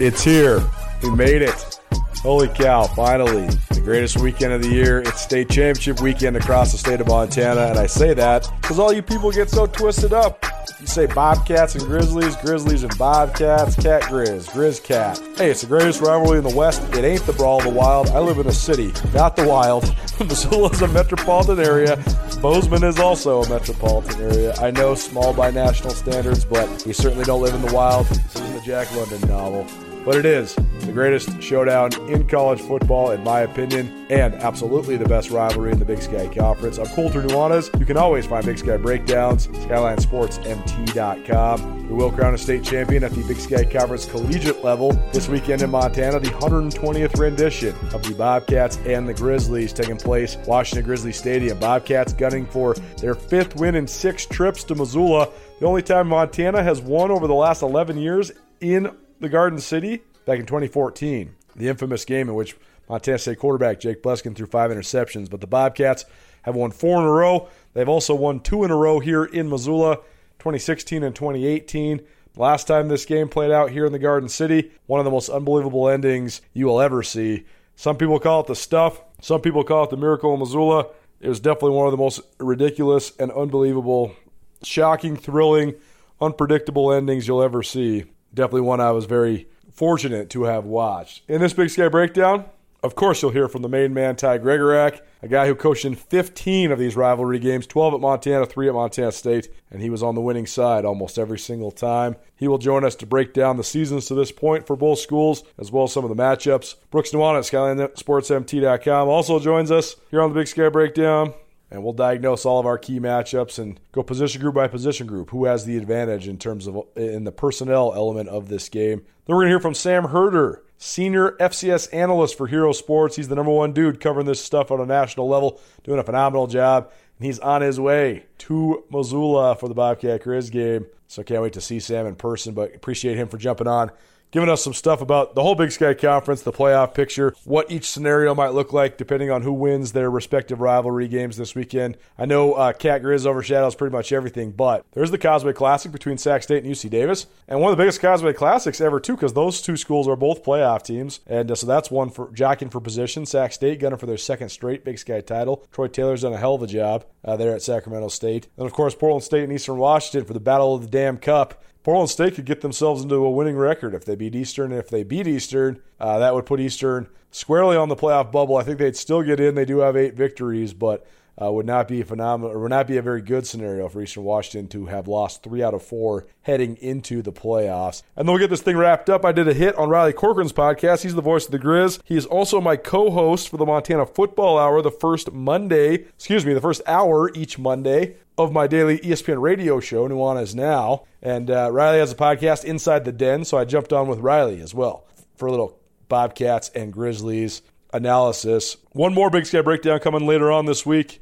It's here. We made it. Holy cow, finally. The greatest weekend of the year. It's state championship weekend across the state of Montana. And I say that because all you people get so twisted up. You say Bobcats and Grizzlies, Grizzlies and Bobcats, Cat Grizz, Grizz Cat. Hey, it's the greatest rivalry in the West. It ain't the Brawl of the Wild. I live in a city, not the Wild. Missoula is a metropolitan area. Bozeman is also a metropolitan area. I know small by national standards, but we certainly don't live in the wild. This isn't the Jack London novel. But it is the greatest showdown in college football, in my opinion, and absolutely the best rivalry in the Big Sky Conference. I'm Colter Nuanez. You can always find Big Sky breakdowns, SkylineSportsMT.com. We will crown a state champion at the Big Sky Conference collegiate level this weekend in Montana, the 120th rendition of the Bobcats and the Grizzlies taking place Washington Grizzly Stadium. Bobcats gunning for their fifth win in six trips to Missoula. The only time Montana has won over the last 11 years in the Garden City back in 2014, the infamous game in which Montana State quarterback Jake Bluskin threw five interceptions. But the Bobcats have won four in a row. They've also won two in a row here in Missoula, 2016 and 2018. Last time this game played out here in the Garden City, one of the most unbelievable endings you will ever see. Some people call it the stuff, some people call it the miracle in Missoula. It was definitely one of the most ridiculous and unbelievable, shocking, thrilling, unpredictable endings you'll ever see definitely one I was very fortunate to have watched. In this Big Sky Breakdown, of course, you'll hear from the main man, Ty Gregorak, a guy who coached in 15 of these rivalry games 12 at Montana, 3 at Montana State, and he was on the winning side almost every single time. He will join us to break down the seasons to this point for both schools, as well as some of the matchups. Brooks Nuanez at SkylineSportsMT.com also joins us here on the Big Sky Breakdown and we'll diagnose all of our key matchups and go position group by position group. Who has the advantage in terms of in the personnel element of this game? Then we're gonna hear from Sam Herder, senior FCS analyst for Hero Sports. He's the number one dude covering this stuff on a national level, doing a phenomenal job. And he's on his way to Missoula for the Bobcat Grizz game. So can't wait to see Sam in person, but appreciate him for jumping on giving us some stuff about the whole Big Sky Conference, the playoff picture, what each scenario might look like depending on who wins their respective rivalry games this weekend. I know uh, Cat Grizz overshadows pretty much everything, but there's the Causeway Classic between Sac State and UC Davis, and one of the biggest Causeway Classics ever too, because those two schools are both playoff teams, and uh, so that's one for jocking for position. Sac State gunning for their second straight Big Sky title. Troy Taylor's done a hell of a job uh, there at Sacramento State, and of course Portland State and Eastern Washington for the Battle of the Dam Cup. Portland State could get themselves into a winning record if they beat Eastern. And if they beat Eastern, uh, that would put Eastern squarely on the playoff bubble. I think they'd still get in. They do have eight victories, but uh, would not be a phenomenal or would not be a very good scenario for Eastern Washington to have lost three out of four heading into the playoffs. And then we'll get this thing wrapped up. I did a hit on Riley Corcoran's podcast. He's the voice of the Grizz. He is also my co-host for the Montana Football Hour, the first Monday, excuse me, the first hour each Monday of my daily ESPN radio show, Nuanez Now. And uh, Riley has a podcast, Inside the Den, so I jumped on with Riley as well for a little Bobcats and Grizzlies analysis. One more Big Sky breakdown coming later on this week.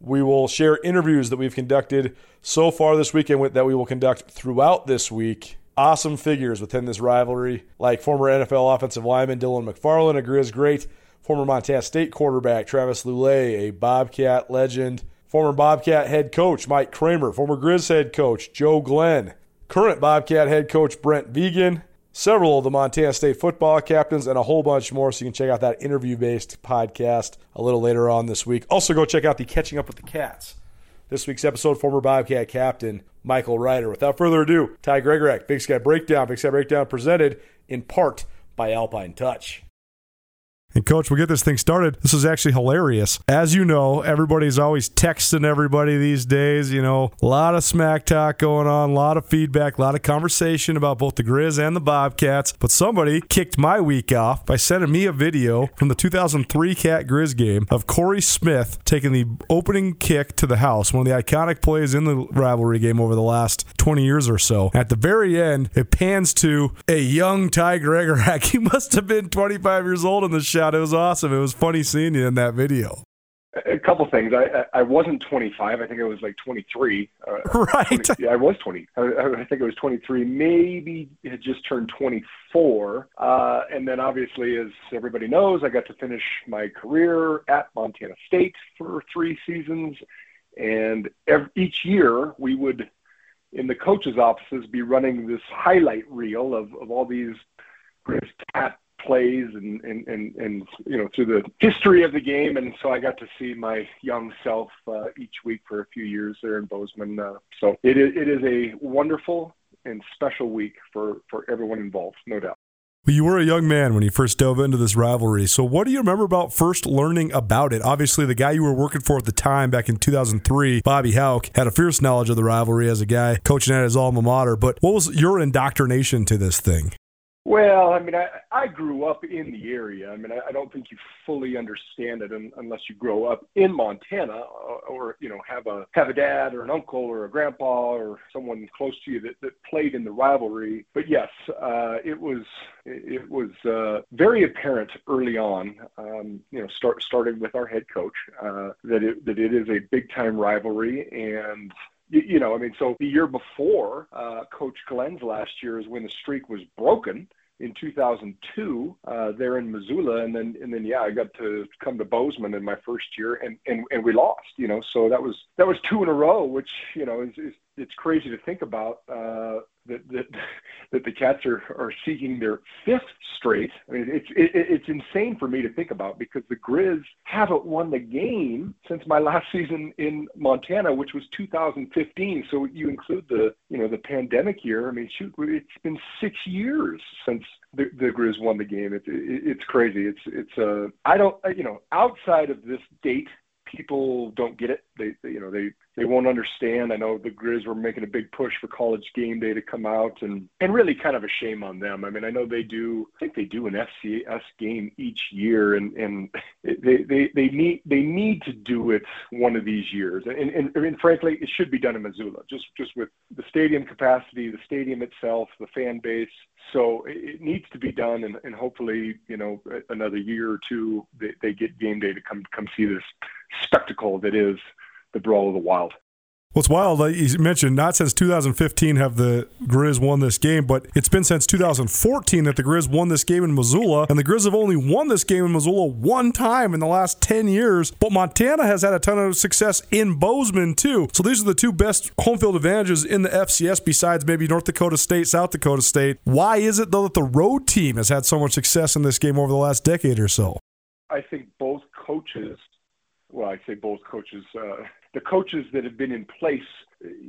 We will share interviews that we've conducted so far this weekend that we will conduct throughout this week. Awesome figures within this rivalry, like former NFL offensive lineman Dylan McFarland, a Grizz great, former Montana State quarterback Travis Lulay, a Bobcat legend, former Bobcat head coach Mike Kramer, former Grizz head coach Joe Glenn, current Bobcat head coach Brent Vigen, several of the Montana State football captains, and a whole bunch more. So you can check out that interview based podcast a little later on this week. Also, go check out the Catching Up with the Cats. This week's episode, former Bobcat captain Michael Ryder. Without further ado, Ty Gregorak, Big Sky Breakdown. Big Sky Breakdown presented in part by Alpine Touch. And coach, we'll get this thing started. This is actually hilarious. As you know, everybody's always texting everybody these days. You know, a lot of smack talk going on, a lot of feedback, a lot of conversation about both the Grizz and the Bobcats. But somebody kicked my week off by sending me a video from the 2003 Cat Grizz game of Corey Smith taking the opening kick to the house, one of the iconic plays in the rivalry game over the last 20 years or so. At the very end, it pans to a young Ty Gregorak. He must have been 25 years old in the show shot. It was awesome. It was funny seeing you in that video. A couple things. I I wasn't 25. I think I was like 23. Uh, right. 20, yeah, I was 20. I, I think it was 23. Maybe had just turned 24. Uh, and then obviously, as everybody knows, I got to finish my career at Montana State for three seasons. And every, each year we would, in the coaches' offices, be running this highlight reel of, of all these Cat plays and, and, and, and, you know, through the history of the game. And so I got to see my young self uh, each week for a few years there in Bozeman. Uh, so it is, it is a wonderful and special week for, for everyone involved, no doubt. Well, you were a young man when you first dove into this rivalry. So, what do you remember about first learning about it? Obviously, the guy you were working for at the time, back in 2003, Bobby Hauck, had a fierce knowledge of the rivalry as a guy coaching at his alma mater. But what was your indoctrination to this thing? Well, I mean, I, I grew up in the area. I mean, I, I don't think you fully understand it un, unless you grow up in Montana, or, or you know, have a have a dad or an uncle or a grandpa or someone close to you that, that played in the rivalry. But yes, uh, it was it was uh, very apparent early on. Um, you know, start starting with our head coach uh, that it that it is a big time rivalry and you know, I mean, so the year before, uh, Coach Glenn's last year is when the streak was broken in 2002 uh, there in Missoula, and then and then yeah, I got to come to Bozeman in my first year, and and and we lost, you know, so that was that was two in a row, which you know is, is it's crazy to think about. Uh, that that that the Cats are are seeking their fifth straight. I mean, it's it, it's insane for me to think about because the Grizz haven't won the game since my last season in Montana, which was 2015. So you include the you know the pandemic year. I mean, shoot, it's been six years since the, the Grizz won the game. It's it, it's crazy. It's it's uh I don't you know outside of this date people don't get it. They, they, you know they they won't understand. I know the Grizz were making a big push for College Game Day to come out, and and really kind of a shame on them. I mean, I know they do. I think they do an FCS game each year, and and they they they need they need to do it one of these years. And and, and frankly, it should be done in Missoula, just just with the stadium capacity, the stadium itself, the fan base. So it needs to be done, and, and hopefully, you know, another year or two, they, they get game day to come come see this spectacle that is the Brawl of the Wild. What's wild, like you mentioned, not since 2015 have the Grizz won this game, but it's been since 2014 that the Grizz won this game in Missoula, and the Grizz have only won this game in Missoula one time in the last 10 years. But Montana has had a ton of success in Bozeman too. So these are the two best home field advantages in the FCS besides maybe North Dakota State, South Dakota State. Why is it though that the road team has had so much success in this game over the last decade or so? I think both coaches well, I say both coaches, uh, the coaches that have been in place,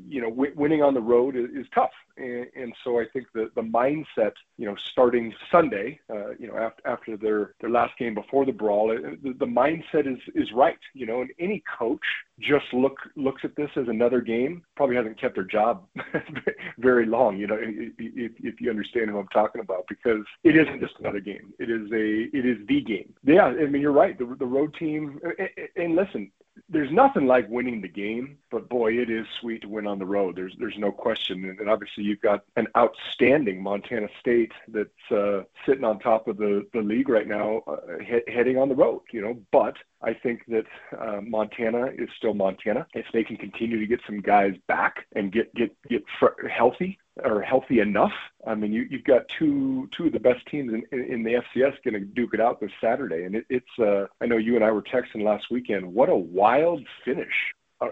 you know, w- winning on the road is, is tough. And, and, so I think the, the mindset, you know, starting Sunday, uh, you know, after, after their, their last game before the brawl, uh, the, the mindset is, is right, you know, and any coach just look, looks at this as another game, probably hasn't kept their job very long, you know, if, if you understand who I'm talking about, because it isn't just another game. It is a, it is the game. Yeah. I mean, you're right. The, the road team, and, and listen, there's nothing like winning the game, but boy, it is sweet to win on the road. There's there's no question, and obviously you've got an outstanding Montana State that's uh, sitting on top of the the league right now, uh, he- heading on the road. You know, but I think that uh, Montana is still Montana. If they can continue to get some guys back and get get get fr- healthy or healthy enough, I mean, you, you've got two two of the best teams in, in, in the FCS going to duke it out this Saturday, and it, it's. Uh, I know you and I were texting last weekend. What a wild finish uh,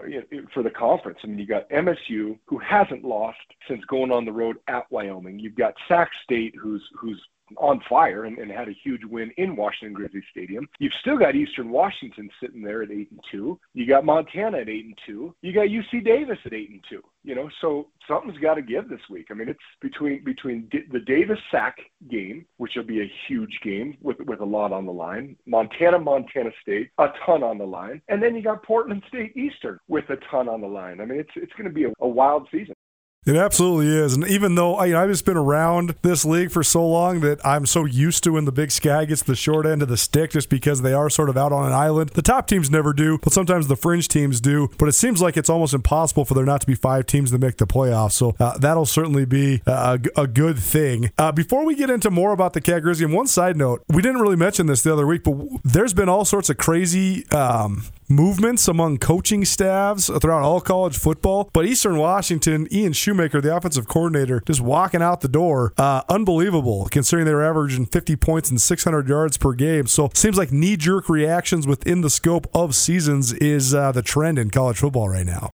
for the conference. I mean, you got MSU, who hasn't lost since going on the road at Wyoming. You've got Sac State, who's who's on fire and, and, had a huge win in Washington Grizzly Stadium. You've still got Eastern Washington sitting there at eight and two. You got Montana at eight and two. You got UC Davis at eight and two. You know, so something's got to give this week. I mean, it's between between D- the Davis Sac game, which will be a huge game with with a lot on the line. Montana, Montana State, a ton on the line, and then you got Portland State Eastern with a ton on the line. I mean, it's it's going to be a, a wild season. It absolutely is. And even though you know, I've just been around this league for so long that I'm so used to when the big sky gets the short end of the stick just because they are sort of out on an island. The top teams never do, but sometimes the fringe teams do. But it seems like it's almost impossible for there not to be five teams that make the playoffs. So uh, that'll certainly be a, a good thing. Uh, before we get into more about the Cat one side note, we didn't really mention this the other week, but there's been all sorts of crazy um, movements among coaching staffs throughout all college football. But Eastern Washington, Ian Shoemaker, the offensive coordinator, just walking out the door, uh, unbelievable considering they were averaging 50 points and 600 yards per game. So seems like knee jerk reactions within the scope of seasons is uh, the trend in college football right now.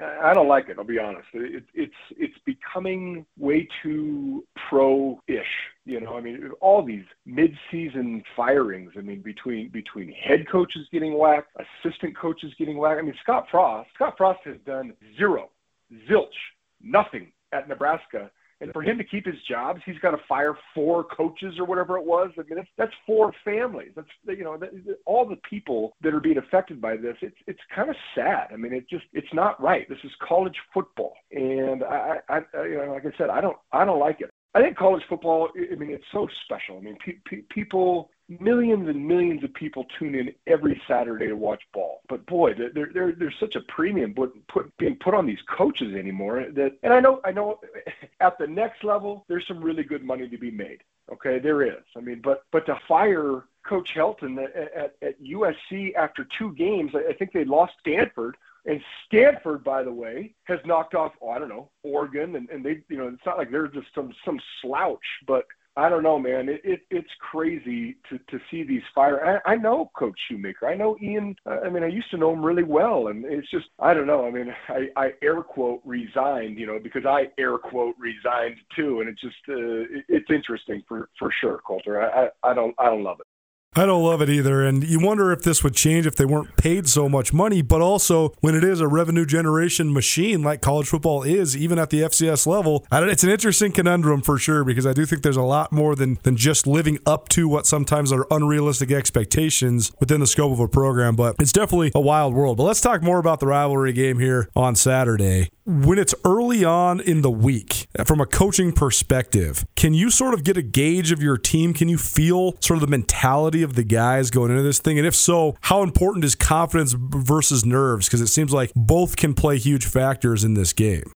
I don't like it. I'll be honest. It, it's it's becoming way too pro-ish. You know, I mean, all these mid-season firings. I mean, between between head coaches getting whacked, assistant coaches getting whacked. I mean, Scott Frost. Scott Frost has done zero, zilch, nothing at Nebraska and for him to keep his jobs, he's got to fire four coaches or whatever it was. I mean, that's, that's four families. That's you know that, all the people that are being affected by this. It's it's kind of sad. I mean, it just it's not right. This is college football, and I, I, I you know like I said, I don't I don't like it. I think college football. I mean, it's so special. I mean, pe- pe- people millions and millions of people tune in every Saturday to watch ball. But boy, there, there, there's such a premium put, put, being put on these coaches anymore that, and I know, I know at the next level, there's some really good money to be made. Okay, there is. I mean, but, but to fire Coach Helton at, at, at USC after two games, I think they lost Stanford. And Stanford, by the way, has knocked off, oh, I don't know, Oregon, and, and they, you know, it's not like they're just some some slouch, but I don't know, man. It, it it's crazy to to see these fire. I, I know Coach Shoemaker. I know Ian. Uh, I mean, I used to know him really well, and it's just I don't know. I mean, I, I air quote resigned, you know, because I air quote resigned too, and it's just uh, it, it's interesting for for sure, Colter. I, I I don't I don't love it. I don't love it either. And you wonder if this would change if they weren't paid so much money. But also, when it is a revenue generation machine like college football is, even at the FCS level, it's an interesting conundrum for sure because I do think there's a lot more than, than just living up to what sometimes are unrealistic expectations within the scope of a program. But it's definitely a wild world. But let's talk more about the rivalry game here on Saturday when it's early on in the week, uh, from a coaching perspective, can you sort of get a gauge of your team? Can you feel sort of the mentality of the guys going into this thing? And if so, how important is confidence versus nerves? Because it seems like both can play huge factors in this game.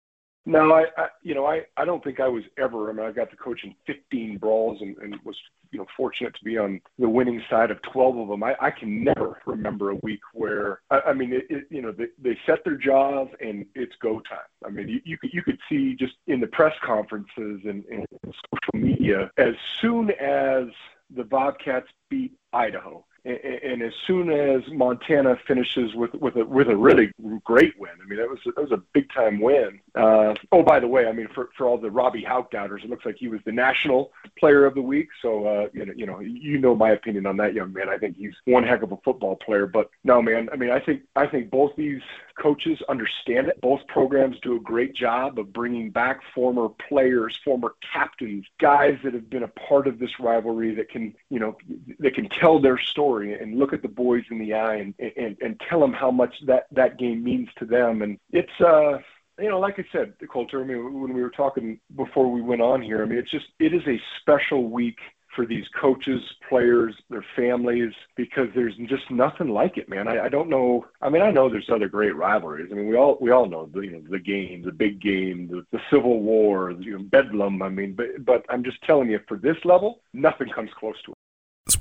No, I, I you know I I don't think I was ever. I mean, I got to coach in 15 brawls and, and was you know fortunate to be on the winning side of 12 of them. I, I can never remember a week where I, I mean it, it, you know they, they set their jaws and it's go time. I mean you you could you could see just in the press conferences and, and social media as soon as the Bobcats beat Idaho and as soon as Montana finishes with with a with a really great win, I mean that was that was a big time win. Uh, oh, by the way, I mean for for all the Robby Hauck doubters, it looks like he was the national player of the week. So uh, you know you know you know my opinion on that young man. I think he's one heck of a football player. But no, man, I mean I think I think both these coaches understand it. Both programs do a great job of bringing back former players, former captains, guys that have been a part of this rivalry that can, you know, that can tell their story and look at the boys in the eye and and, and tell them how much that that game means to them. And it's uh you know, like I said, Colter, I mean, when we were talking before we went on here, I mean, it's just, it is a special week for these coaches, players, their families, because there's just nothing like it, man. I, I don't know. I mean, I know there's other great rivalries. I mean, we all we all know the you know the game, the big game, the, the Civil War, you know, Bedlam. I mean, but but I'm just telling you, for this level, nothing comes close to it.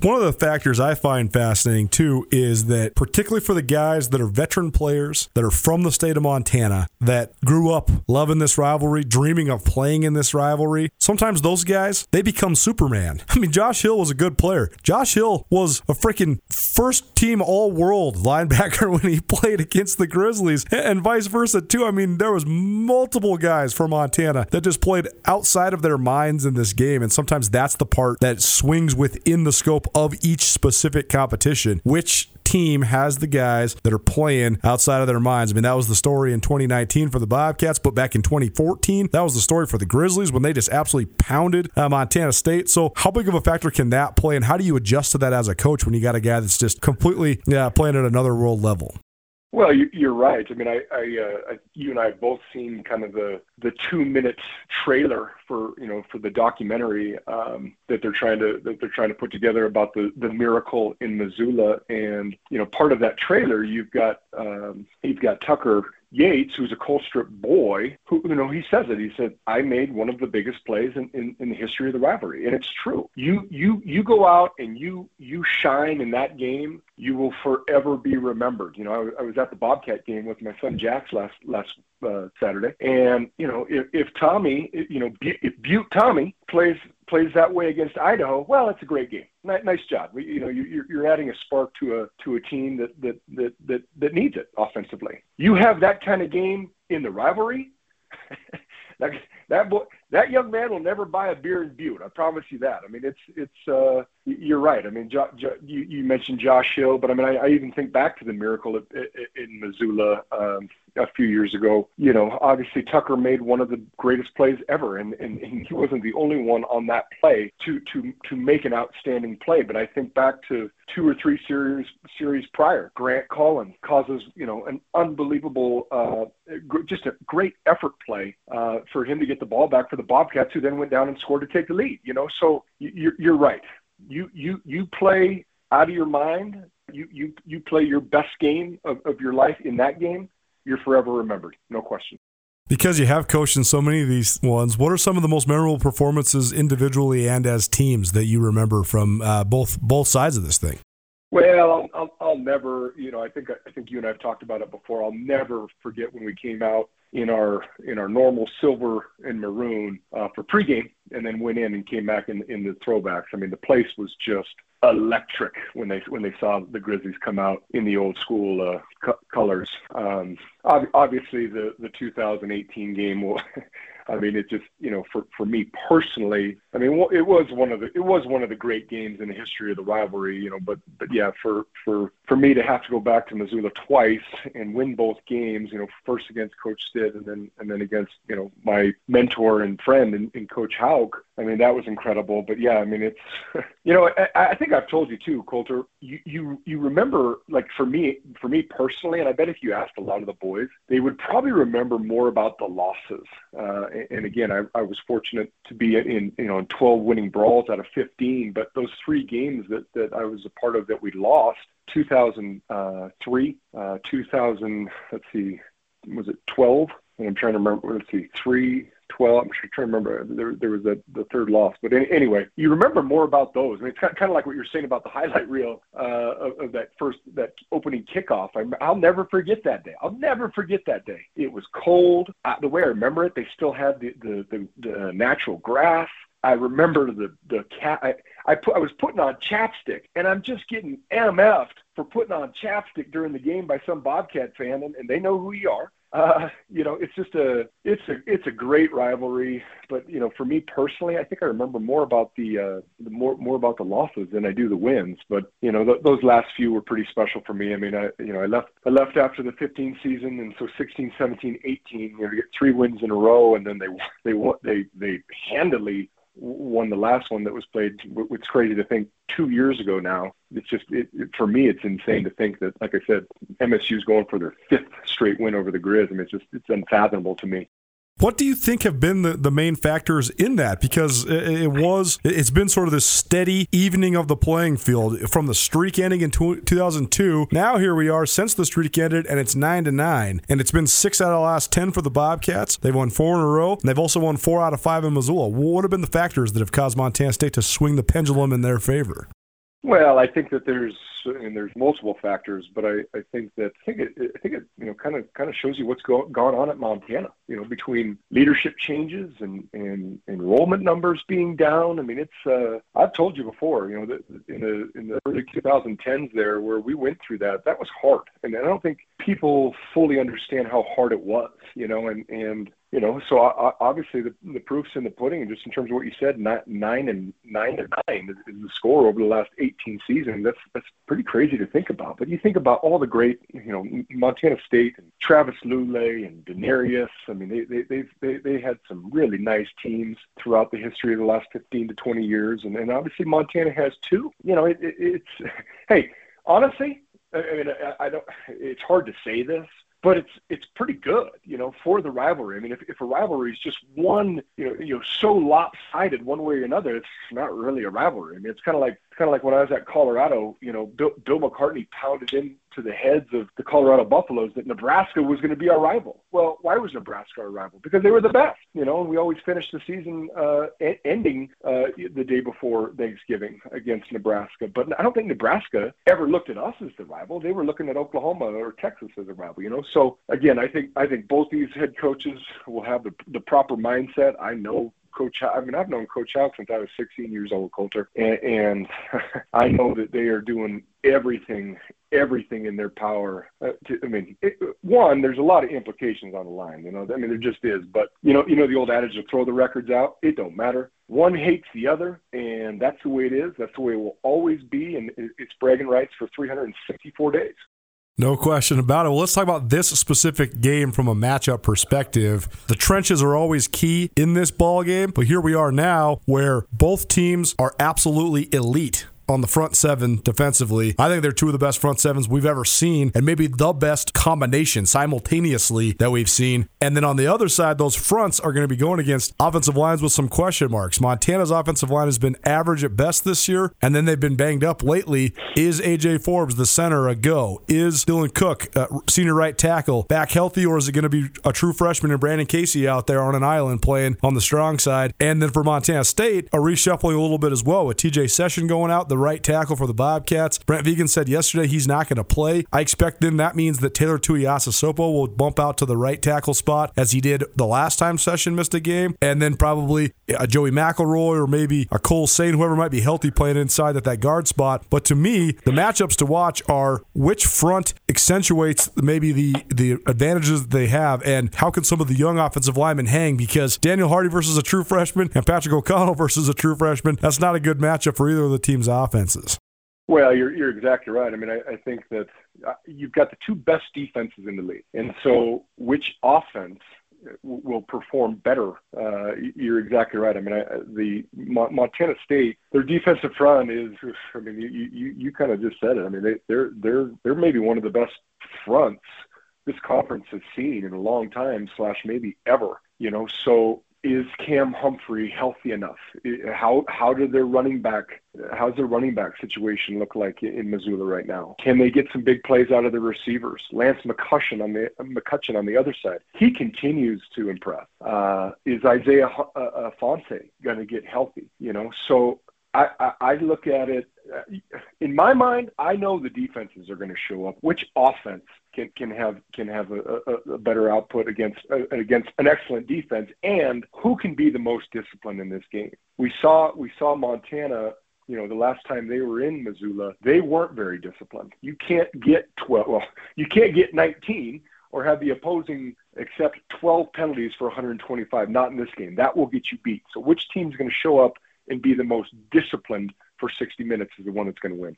One of the factors I find fascinating too is that, particularly for the guys that are veteran players that are from the state of Montana that grew up loving this rivalry, dreaming of playing in this rivalry, sometimes those guys they become Superman. I mean, Josh Hill was a good player. Josh Hill was a freaking first team All World linebacker when he played against the Grizzlies, and vice versa too. I mean, there was multiple guys from Montana that just played outside of their minds in this game, and sometimes that's the part that swings within the scope of each specific competition, which team has the guys that are playing outside of their minds. I mean, that was the story in 2019 for the Bobcats, but back in 2014, that was the story for the Grizzlies when they just absolutely pounded uh, Montana State. So, how big of a factor can that play, and how do you adjust to that as a coach when you got a guy that's just completely yeah, playing at another world level? Well, you, are right. I mean, I, I, uh, you and I have both seen kind of the the two minute trailer for you know for the documentary um, that they're trying to that they're trying to put together about the the miracle in Missoula, and you know part of that trailer you've got um, you've got Tucker Yates, who's a Colstrip boy, who you know he says it. He said, "I made one of the biggest plays in, in, in the history of the rivalry," and it's true. You you you go out and you you shine in that game, you will forever be remembered. You know, I, I was at the Bobcat game with my son Jax last last uh, Saturday, and you know, if, if Tommy, you know, if Butte Tommy plays plays that way against Idaho, well, it's a great game. Nice job. You know, you're, you're adding a spark to a to a team that that that that, that needs it offensively. You have that kind of game in the rivalry, that that boy, that young man will never buy a beer in Butte. I promise you that. I mean, it's it's. uh You're right. I mean, jo, jo, you you mentioned Josh Hill, but I mean, I, I even think back to the miracle at, in Missoula. Um, a few years ago. You know, obviously Tucker made one of the greatest plays ever, and, and, and he wasn't the only one on that play to to to make an outstanding play. But I think back to two or three series series prior, Grant Collins causes you know an unbelievable, uh, just a great effort play uh, for him to get the ball back for the Bobcats, who then went down and scored to take the lead. You know, so you're, you're right. You you you play out of your mind. You you you play your best game of, of your life in that game you're forever remembered, no question. Because you have coached in so many of these ones, what are some of the most memorable performances individually and as teams that you remember from uh, both both sides of this thing? Well, I'll, I'll, I'll never, you know, I think I think you and I've talked about it before. I'll never forget when we came out in our in our normal silver and maroon uh, for pregame, and then went in and came back in in the throwbacks. I mean, the place was just electric when they when they saw the Grizzlies come out in the old school uh, co- colors. Um, ob- obviously, the the 2018 game will I mean, it just you know for for me personally, I mean, it was one of the it was one of the great games in the history of the rivalry, you know. But but yeah, for for for me to have to go back to Missoula twice and win both games, you know, first against Coach Stitt and then and then against you know my mentor and friend in, in Coach Hauck. I mean, that was incredible. But yeah, I mean, it's you know, I, I think I've told you too, Colter. You you you remember like for me for me personally, and I bet if you asked a lot of the boys, they would probably remember more about the losses. Uh, and again, I, I was fortunate to be in you know in 12 winning brawls out of 15. But those three games that that I was a part of that we lost, 2003, uh, 2000, let's see, was it 12? And I'm trying to remember. Let's see, three, 12. I'm trying to remember. There, there was a, the third loss. But any, anyway, you remember more about those. I mean, it's kind of like what you're saying about the highlight reel uh, of, of that first, that opening kickoff. I, I'll never forget that day. I'll never forget that day. It was cold. Uh, the way I remember it, they still had the, the, the, the natural grass. I remember the the cat. I, I put I was putting on chapstick, and I'm just getting MF'd for putting on chapstick during the game by some Bobcat fan, and, and they know who you are. Uh, you know, it's just a it's a it's a great rivalry. But you know, for me personally, I think I remember more about the uh, the more more about the losses than I do the wins. But you know, th- those last few were pretty special for me. I mean, I you know I left I left after the 15 season, and so 16, 17, 18, you know, get three wins in a row, and then they they they they handily won the last one that was played. It's crazy to think two years ago now. It's just it, it, for me, it's insane to think that, like I said, MSU's going for their fifth straight win over the Grizz. I mean, it's just it's unfathomable to me. What do you think have been the, the main factors in that? Because it, was, it's been sort of this steady evening of the playing field from the streak ending in 2002. Now here we are since the streak ended, and it's nine to nine, and it's been six out of the last ten for the Bobcats. They've won four in a row, and they've also won four out of five in Missoula. What have been the factors that have caused Montana State to swing the pendulum in their favor? Well, I think that there's and there's multiple factors, but I, I think that I think it I think it you know kind of kind of shows you what's go, gone on at Montana. You know, between leadership changes and and enrollment numbers being down. I mean, it's uh, I've told you before. You know, that in the in the early 2010s there, where we went through that, that was hard, and I don't think people fully understand how hard it was. You know, and and you know, so obviously the, the proof's in the pudding. And just in terms of what you said, nine, nine and nine and nine is, is the score over the last 18 seasons. That's that's pretty crazy to think about. But you think about all the great, you know, Montana State and Travis Lulay and Denarius. I mean, they they they they, they had some really nice teams throughout the history of the last 15 to 20 years, and, and obviously Montana has two. You know, it, it, it's hey, honestly, I mean, I, I don't. It's hard to say this but it's it's pretty good, you know, for the rivalry. I mean, if, if a rivalry is just one, you know, you know, so lopsided one way or another, it's not really a rivalry. I mean, it's kind of like kind of like when I was at Colorado, you know, Bill, Bill McCartney pounded in to the heads of the Colorado Buffaloes that Nebraska was going to be our rival. Well, why was Nebraska our rival? Because they were the best, you know, and we always finished the season uh, ending uh, the day before Thanksgiving against Nebraska. But I don't think Nebraska ever looked at us as the rival. They were looking at Oklahoma or Texas as a rival, you know. So again, I think I think both these head coaches will have the the proper mindset. I know Coach. I mean, I've known Coach Hauck since I was 16 years old, Colter, and, and I know that they are doing everything everything in their power. Uh, to, I mean, it, one, there's a lot of implications on the line. You know, I mean, there just is. But you know, you know the old adage of throw the records out. It don't matter. One hates the other, and that's the way it is. That's the way it will always be, and it's bragging rights for 364 days. No question about it. Well, let's talk about this specific game from a matchup perspective. The trenches are always key in this ball game, but here we are now where both teams are absolutely elite on the front seven defensively. I think they're two of the best front sevens we've ever seen, and maybe the best combination simultaneously that we've seen. And then on the other side, those fronts are going to be going against offensive lines with some question marks. Montana's offensive line has been average at best this year, and then they've been banged up lately. Is AJ Forbes the center a go? Is Dylan Cook, uh, senior right tackle, back healthy, or is it going to be a true freshman and Brandon Casey out there on an island playing on the strong side? And then for Montana State, a reshuffling a little bit as well with TJ Session going out, the right tackle for the Bobcats. Brent Vigen said yesterday he's not going to play. I expect then that means that Taylor Tuiasosopo will bump out to the right tackle spot as he did the last time Session missed a game, and then probably a Joey McElroy or maybe a Cole Sain, whoever might be healthy playing inside at that guard spot. But to me, the matchups to watch are which front accentuates maybe the the advantages that they have, and how can some of the young offensive linemen hang? Because Daniel Hardy versus a true freshman and Patrick O'Connell versus a true freshman, that's not a good matchup for either of the team's offenses. Well, you're you're exactly right. I mean, I, I think that uh, you've got the two best defenses in the league, and so which offense will perform better. Uh, you're exactly right. I mean, I, the Montana State, their defensive front is. I mean, you you, you kind of just said it. I mean, they, they're they're they're maybe one of the best fronts this conference has seen in a long time, slash maybe ever. You know, so is Cam Humphrey healthy enough? How how did their running back how's their running back situation look like in Missoula right now? Can they get some big plays out of the receivers? Lance McCutcheon on the McCutcheon on the other side, he continues to impress. Uh, is Isaiah uh Fonte going to get healthy? You know, so I, I, look at it uh, in my mind. I know the defenses are going to show up. Which offense can can have can have a, a, a better output against uh, against an excellent defense, and who can be the most disciplined in this game? We saw we saw Montana. You know, the last time they were in Missoula, they weren't very disciplined. You can't get 12. Well, you can't get 19 or have the opposing accept 12 penalties for 125. Not in this game. That will get you beat. So, which team's going to show up and be the most disciplined for 60 minutes is the one that's going to win.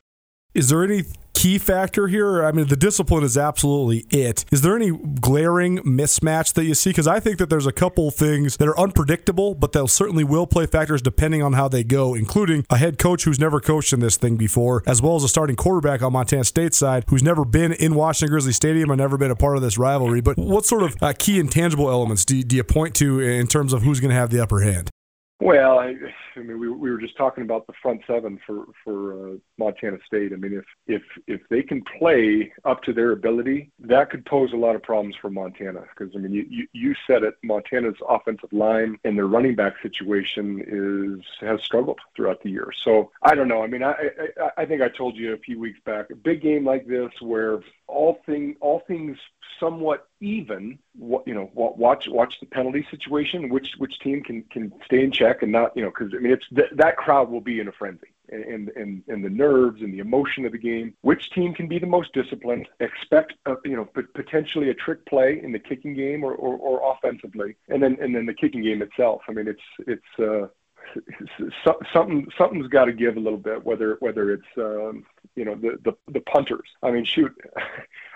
Is there any key factor here? I mean, the discipline is absolutely it. Is there any glaring mismatch that you see? Because I think that there's a couple things that are unpredictable, but they'll certainly will play factors depending on how they go, including a head coach who's never coached in this thing before, as well as a starting quarterback on Montana State side who's never been in Washington Grizzly Stadium and never been a part of this rivalry. But what sort of uh, key intangible elements do, do you point to in terms of who's going to have the upper hand? Well, I, I mean, we, we were just talking about the front seven for for uh, Montana State. I mean, if if if they can play up to their ability, that could pose a lot of problems for Montana. Because I mean, you, you said it, Montana's offensive line and their running back situation is has struggled throughout the year. So I don't know. I mean, I I, I think I told you a few weeks back, a big game like this where all thing all things somewhat even. What you know, watch watch the penalty situation. Which which team can can stay in check and not you know because I mean it's th- that crowd will be in a frenzy. And, and and the nerves and the emotion of the game. Which team can be the most disciplined? Expect a, you know potentially a trick play in the kicking game or, or, or offensively, and then and then the kicking game itself. I mean, it's it's uh, something something's got to give a little bit. Whether whether it's um, you know the, the the punters. I mean, shoot,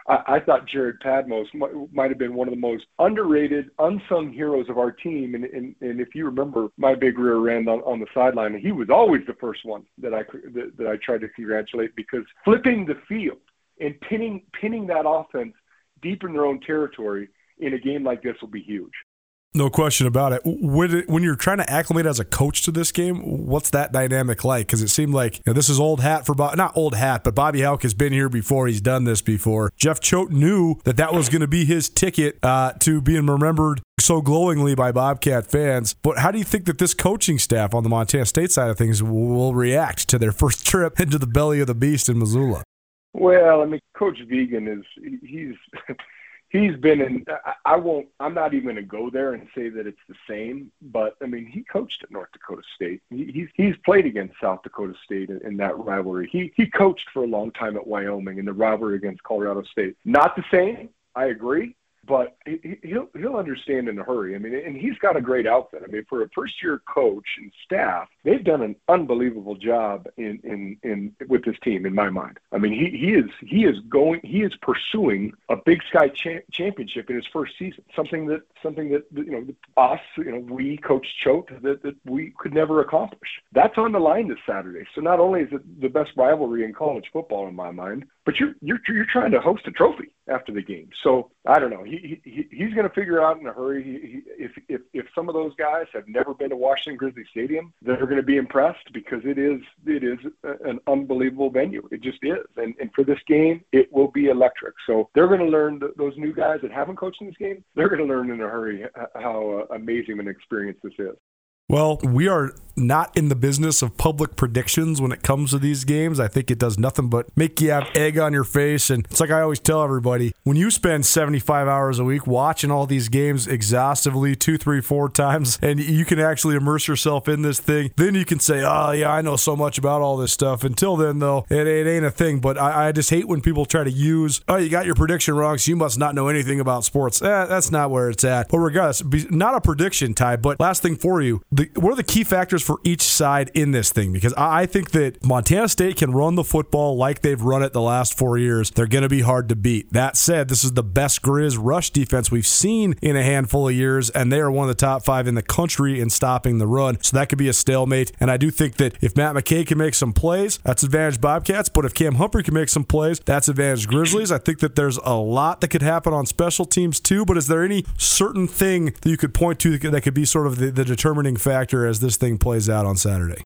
I, I thought Jered Padmos might, might have been one of the most underrated, unsung heroes of our team. And, and, and if you remember my big rear end on, on the sideline, he was always the first one that I that, that I tried to congratulate because flipping the field and pinning pinning that offense deep in their own territory in a game like this will be huge. No question about it. When you're trying to acclimate as a coach to this game, what's that dynamic like? Because it seemed like you know, this is old hat for Bob, not old hat, but Bobby Hauck has been here before. He's done this before. Jeff Choate knew that that was going to be his ticket uh, to being remembered so glowingly by Bobcat fans. But how do you think that this coaching staff on the Montana State side of things will react to their first trip into the belly of the beast in Missoula? Well, I mean, Coach Vigen is he's he's been in. I won't. I'm not even going to go there and say that it's the same. But I mean, he coached at North Dakota State. He, he's he's played against South Dakota State in, in that rivalry. He he coached for a long time at Wyoming in the rivalry against Colorado State. Not the same. I agree but he, he'll he'll understand in a hurry. I mean, and he's got a great outfit. I mean, for a first year coach and staff, they've done an unbelievable job in in in with this team. In my mind, I mean, he he is he is going he is pursuing a Big Sky cha- championship in his first season. Something that something that you know us you know we Coach Choate that that we could never accomplish. That's on the line this Saturday. So not only is it the best rivalry in college football in my mind, but you're you're you're trying to host a trophy after the game. So I don't know. He, he he he's going to figure out in a hurry. He, if if if some of those guys have never been to Washington Grizzly Stadium, they're going to be impressed because it is it is an unbelievable venue. It just is. And and for this game, it will be electric. So they're going to learn those new guys that haven't coached in this game. They're going to learn in a hurry how uh, amazing an experience this is. Well, we are not in the business of public predictions when it comes to these games. I think it does nothing but make you have egg on your face. And it's like I always tell everybody when you spend 75 hours a week watching all these games exhaustively, two, three, four times, and you can actually immerse yourself in this thing, then you can say, oh, yeah, I know so much about all this stuff. Until then, though, it, it ain't a thing. But I, I, just hate when people try to use, oh, you got your prediction wrong, so you must not know anything about sports. Eh, that's not where it's at. But regardless, not a prediction, Ty, but last thing for you the, what are the key factors for each side in this thing? Because I think that Montana State can run the football like they've run it the last four years. They're going to be hard to beat. That said, this is the best Grizz rush defense we've seen in a handful of years, and they are one of the top five in the country in stopping the run. So that could be a stalemate. And I do think that if Matt McKay can make some plays, that's advantage Bobcats. But if Cam Humphrey can make some plays, that's advantage Grizzlies. I think that there's a lot that could happen on special teams too. But is there any certain thing that you could point to that could be sort of the, the determining factor as this thing plays out on Saturday?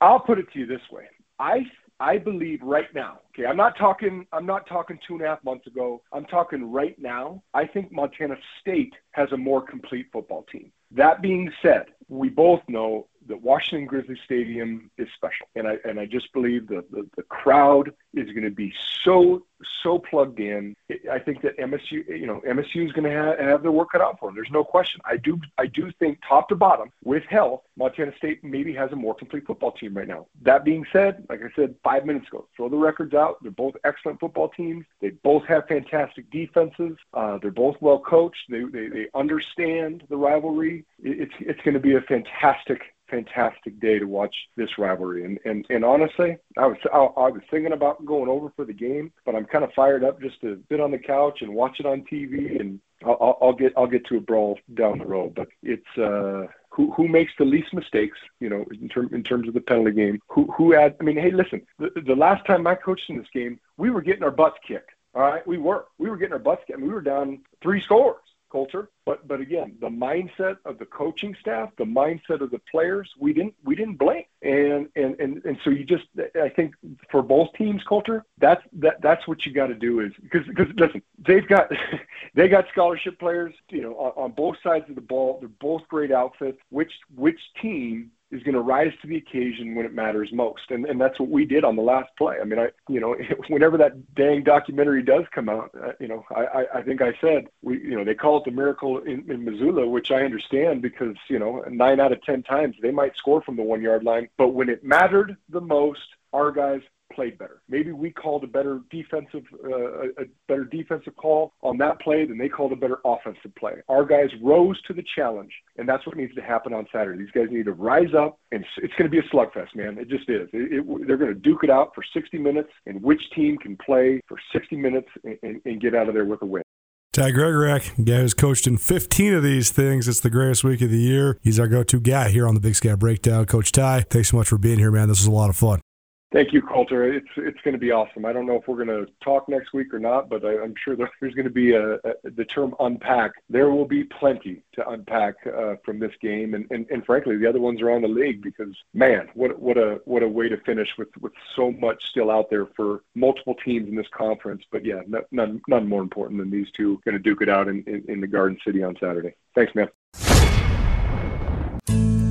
I'll put it to you this way. I I believe right now. Okay, I'm not talking. I'm not talking two and a half months ago. I'm talking right now. I think Montana State has a more complete football team. That being said, we both know that Washington Grizzly Stadium is special, and I and I just believe that the, the crowd is going to be so so plugged in. I think that MSU, you know, MSU is going to have, have their work cut out for them. There's no question. I do I do think top to bottom with health, Montana State maybe has a more complete football team right now. That being said, like I said five minutes ago, throw the records out. They're both excellent football teams. They both have fantastic defenses. Uh, they're both well coached. They, they they understand the rivalry. It's it's going to be a fantastic fantastic day to watch this rivalry. And and, and honestly, I was I, I was thinking about going over for the game, but I'm kind of fired up just to sit on the couch and watch it on TV. And I'll, I'll get I'll get to a brawl down the road. But it's uh, who who makes the least mistakes, you know, in term in terms of the penalty game. Who who had I mean, hey, listen, the, the last time I coached in this game, we were getting our butts kicked. All right, we were we were getting our butts kicked. I mean, we were down three scores Colter. But but again, the mindset of the coaching staff, the mindset of the players, we didn't we didn't blink. And and and, and so you just I think for both teams, Colter, that's that that's what you got to do is because because listen, they've got they got scholarship players, you know, on, on both sides of the ball. They're both great outfits. Which which team is going to rise to the occasion when it matters most. And, and that's what we did on the last play. I mean, I, you know, whenever that dang documentary does come out, uh, you know, I, I think I said, we, you know, they call it the miracle in, in Missoula, which I understand because, you know, nine out of 10 times they might score from the one yard line. But when it mattered the most, our guys played better. Maybe we called a better defensive uh, a better defensive call on that play than they called a better offensive play. Our guys rose to the challenge, and that's what needs to happen on Saturday. These guys need to rise up, and it's going to be a slugfest, man. It just is. It, it, they're going to duke it out for 60 minutes, and which team can play for 60 minutes and, and, and get out of there with a win. Ty Gregorak, guy who's coached in 15 of these things. It's the greatest week of the year. He's our go-to guy here on the Big Sky Breakdown. Coach Ty, thanks so much for being here, man. This was a lot of fun. Thank you, Colter. It's it's going to be awesome. I don't know if we're going to talk next week or not, but I, am sure there's going to be a, a, the term unpack. There will be plenty to unpack uh, from this game, and, and and frankly, the other ones around the league because man, what what a what a way to finish with with so much still out there for multiple teams in this conference. But yeah, none none more important than these two going to duke it out in, in in the Garden City on Saturday. Thanks, man.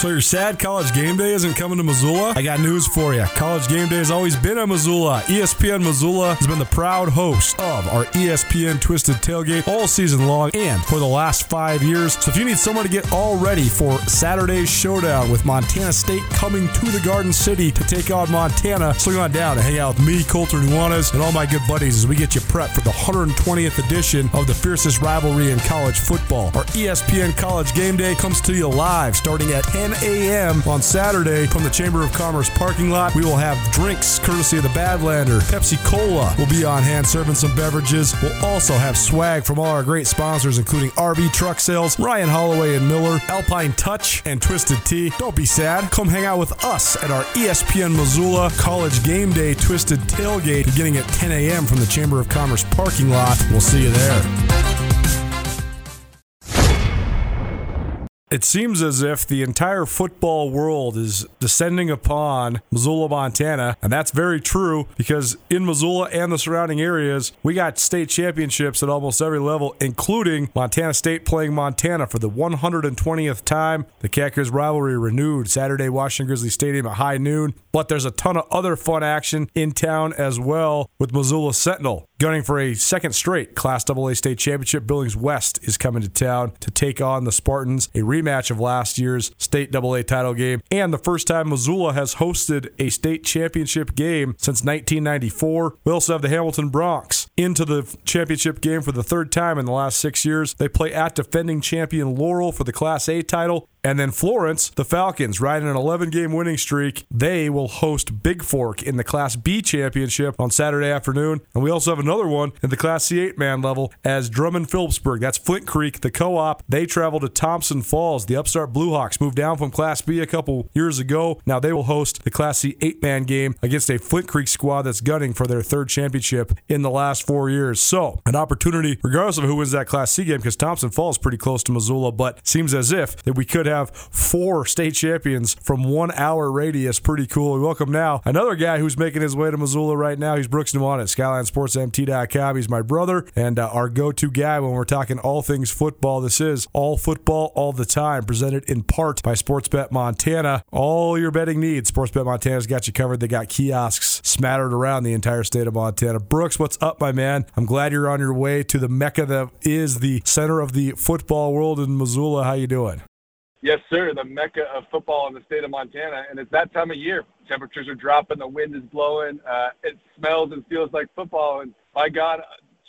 So your sad college game day isn't coming to Missoula? I got news for you. College game day has always been in Missoula. ESPN Missoula has been the proud host of our ESPN Twisted Tailgate all season long and for the last five years. So if you need someone to get all ready for Saturday's showdown with Montana State coming to the Garden City to take on Montana, swing on down and hang out with me, Colter Nuanez, and all my good buddies as we get you prepped for the 120th edition of the fiercest rivalry in college football. Our ESPN College Game Day comes to you live starting at 10 a.m. on Saturday from the Chamber of Commerce parking lot. We will have drinks courtesy of the Badlander. Pepsi Cola will be on hand serving some beverages. We'll also have swag from all our great sponsors, including RV Truck Sales, Ryan Holloway and Miller, Alpine Touch, and Twisted Tea. Don't be sad. Come hang out with us at our ESPN Missoula College Game Day Twisted Tailgate beginning at 10 a.m. from the Chamber of Commerce parking lot. We'll see you there. It seems as if the entire football world is descending upon Missoula, Montana, and that's very true because in Missoula and the surrounding areas, we got state championships at almost every level, including Montana State playing Montana for the 120th time. The Cackers rivalry renewed Saturday, Washington Grizzly Stadium at high noon, but there's a ton of other fun action in town as well with Missoula Sentinel gunning for a second straight Class AA state championship. Billings West is coming to town to take on the Spartans, a rematch of last year's state AA title game, and the first time Missoula has hosted a state championship game since 1994. We also have the Hamilton Broncs into the championship game for the third time in the last six years. They play at defending champion Laurel for the Class A title. And then Florence, the Falcons, riding an 11 game winning streak, they will host Bigfork in the Class B championship on Saturday afternoon. And we also have another one in the Class C 8 man level as Drummond Philipsburg. That's Flint Creek, the co op. They travel to Thompson Falls. The upstart Bluehawks moved down from Class B a couple years ago. Now they will host the Class C 8 man game against a Flint Creek squad that's gunning for their third championship in the last four years. So, an opportunity, regardless of who wins that Class C game, because Thompson Falls pretty close to Missoula, but seems as if that we could have four state champions from one hour radius. Pretty cool. We welcome now another guy who's making his way to Missoula right now. He's Brooks Nuanez at SkylineSportsMT.com. He's my brother and uh, our go-to guy when we're talking all things football. This is all football all the time, presented in part by Sportsbet Montana. All your betting needs, Sportsbet Montana's got you covered. They got kiosks smattered around the entire state of Montana. Brooks, what's up, my man? I'm glad you're on your way to the mecca that is the center of the football world in Missoula. How you doing? Yes, sir. The mecca of football in the state of Montana, and it's that time of year. Temperatures are dropping, the wind is blowing, uh, it smells and feels like football. And by God,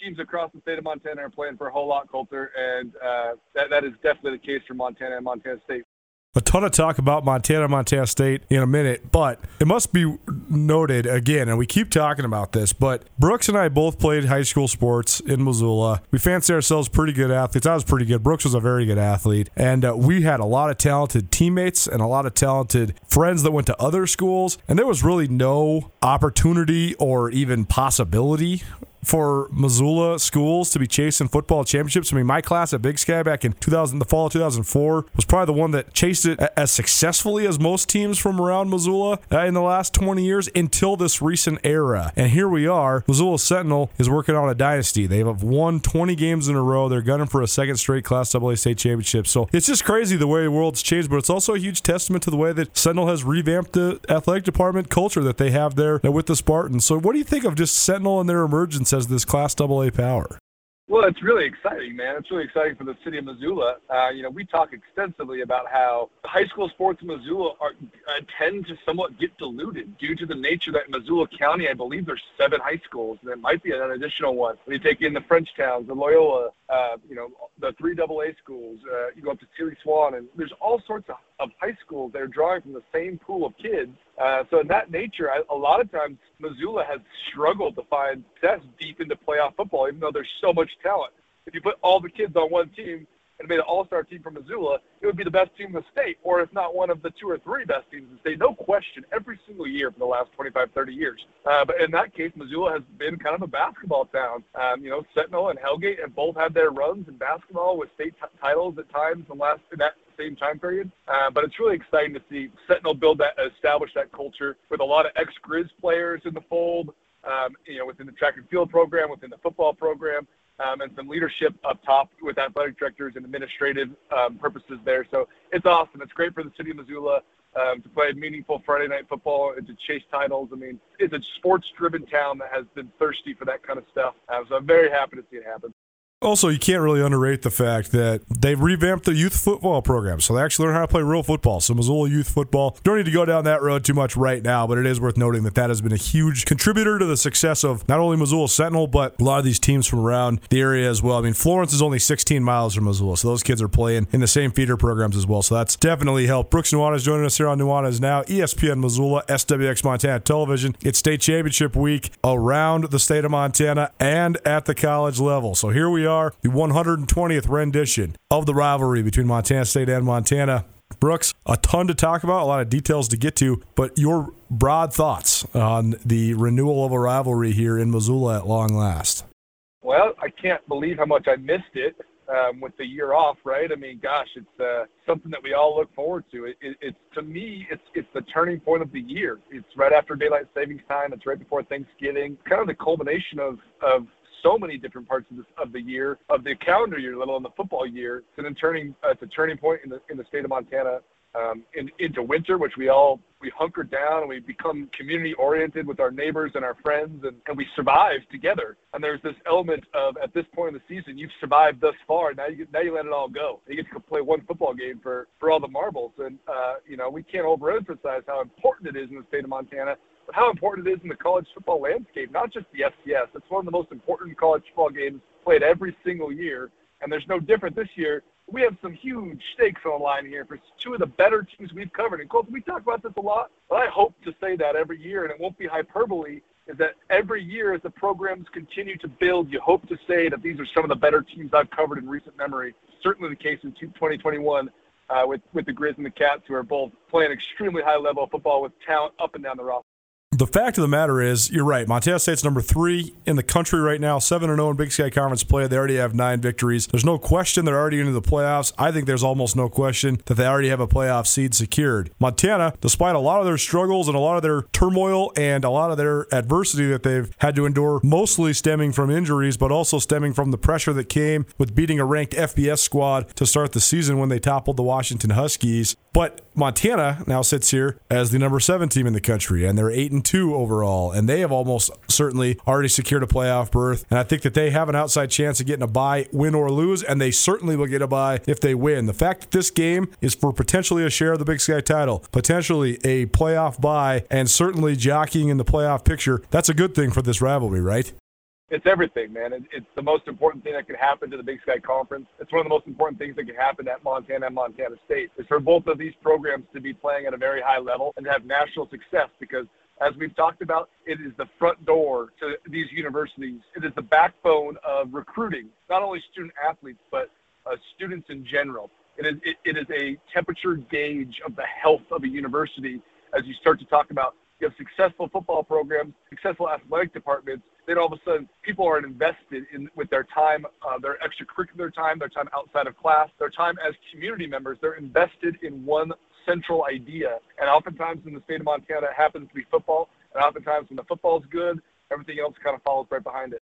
teams across the state of Montana are playing for a whole lot, Colter, and uh, that that is definitely the case for Montana and Montana State a ton of talk about Montana, Montana State in a minute, but it must be noted again, and we keep talking about this, but Brooks and I both played high school sports in Missoula. We fancy ourselves pretty good athletes. I was pretty good. Brooks was a very good athlete, and uh, we had a lot of talented teammates and a lot of talented friends that went to other schools, and there was really no opportunity or even possibility for Missoula schools to be chasing football championships. I mean, my class at Big Sky back in 2000, the fall of 2004, was probably the one that chased it as successfully as most teams from around Missoula uh, in the last 20 years until this recent era. And here we are. Missoula Sentinel is working on a dynasty. They have won 20 games in a row. They're gunning for a second straight Class AA state championship. So it's just crazy the way the world's changed, but it's also a huge testament to the way that Sentinel has revamped the athletic department culture that they have there with the Spartans. So what do you think of just Sentinel and their emergence? As this Class AA power? Well, it's really exciting, man. It's really exciting for the city of Missoula. Uh, you know, we talk extensively about how high school sports in Missoula are, uh, tend to somewhat get diluted due to the nature that Missoula County, I believe there's seven high schools. And there might be an additional one. When you take in the French towns, the Loyola, uh, you know, the three AA schools, uh, you go up to Seeley Swan, and there's all sorts of, of high schools that are drawing from the same pool of kids uh, so in that nature, I, a lot of times Missoula has struggled to find success deep into playoff football, even though there's so much talent. if you put all the kids on one team and made an all-star team from Missoula, it would be the best team in the state, or if not one of the two or three best teams in the state. No question, every single year for the last 25, 30 years. Uh, but in that case, Missoula has been kind of a basketball town. Um, you know, Sentinel and Hellgate have both had their runs in basketball with state t- titles at times in, last, in that same time period. Uh, but it's really exciting to see Sentinel build that, establish that culture with a lot of ex-Grizz players in the fold. Um, you know, within the track and field program, within the football program, um, and some leadership up top with athletic directors and administrative um, purposes there. So it's awesome. It's great for the city of Missoula um, to play meaningful Friday night football and to chase titles. I mean, it's a sports-driven town that has been thirsty for that kind of stuff. Uh, so I'm very happy to see it happen. Also, you can't really underrate the fact that they've revamped the youth football program. So they actually learn how to play real football. So Missoula youth football. Don't need to go down that road too much right now, but it is worth noting that that has been a huge contributor to the success of not only Missoula Sentinel, but a lot of these teams from around the area as well. I mean, Florence is only 16 miles from Missoula, so those kids are playing in the same feeder programs as well. So that's definitely helped. Brooks Nuanez is joining us here on Nuanez Now, ESPN Missoula, SWX Montana Television. It's state championship week around the state of Montana and at the college level. So here we are, the 120th rendition of the rivalry between Montana State and Montana. Brooks, a ton to talk about, a lot of details to get to, but your broad thoughts on the renewal of a rivalry here in Missoula at long last. Well, I can't believe how much I missed it um, with the year off, right? I mean, gosh, it's uh, something that we all look forward to. It, it, it's to me, it's it's the turning point of the year. It's right after daylight savings time. It's right before Thanksgiving. Kind of the culmination of of so many different parts of, this, of the year, of the calendar year, let alone the football year. It's an turning, uh, it's a turning point in the in the state of Montana um, in, into winter, which we all we hunker down and we become community oriented with our neighbors and our friends, and, and we survive together. And there's this element of at this point in the season, you've survived thus far. Now you now you let it all go. You get to play one football game for for all the marbles, and uh, you know we can't overemphasize how important it is in the state of Montana how important it is in the college football landscape, not just the FCS. It's one of the most important college football games played every single year, and there's no different this year. We have some huge stakes on the line here for two of the better teams we've covered. And Colter, we talk about this a lot, but I hope to say that every year, and it won't be hyperbole, is that every year as the programs continue to build, you hope to say that these are some of the better teams I've covered in recent memory. Certainly the case in 2021 uh, with, with the Grizz and the Cats, who are both playing extremely high level football with talent up and down the roster. The fact of the matter is, you're right. Montana State's number three in the country right now, 7 0 in Big Sky Conference play. They already have nine victories. There's no question they're already into the playoffs. I think there's almost no question that they already have a playoff seed secured. Montana, despite a lot of their struggles and a lot of their turmoil and a lot of their adversity that they've had to endure, mostly stemming from injuries, but also stemming from the pressure that came with beating a ranked FBS squad to start the season when they toppled the Washington Huskies. But Montana now sits here as the number seven team in the country, and they're eight and two overall, and they have almost certainly already secured a playoff berth. And I think that they have an outside chance of getting a bye, win or lose, and they certainly will get a bye if they win. The fact that this game is for potentially a share of the Big Sky title, potentially a playoff bye, and certainly jockeying in the playoff picture, that's a good thing for this rivalry, right? It's everything, man. It, it's the most important thing that could happen to the Big Sky Conference. It's one of the most important things that could happen at Montana and Montana State. Is for both of these programs to be playing at a very high level and to have national success because as we've talked about, it is the front door to these universities. It is the backbone of recruiting, not only student athletes, but uh, students in general. It is, it, it is a temperature gauge of the health of a university as you start to talk about you have successful football programs, successful athletic departments, then all of a sudden people are invested in with their time, uh, their extracurricular time, their time outside of class, their time as community members. They're invested in one central idea. And oftentimes in the state of Montana, it happens to be football. And oftentimes when the football's good, everything else kind of follows right behind it.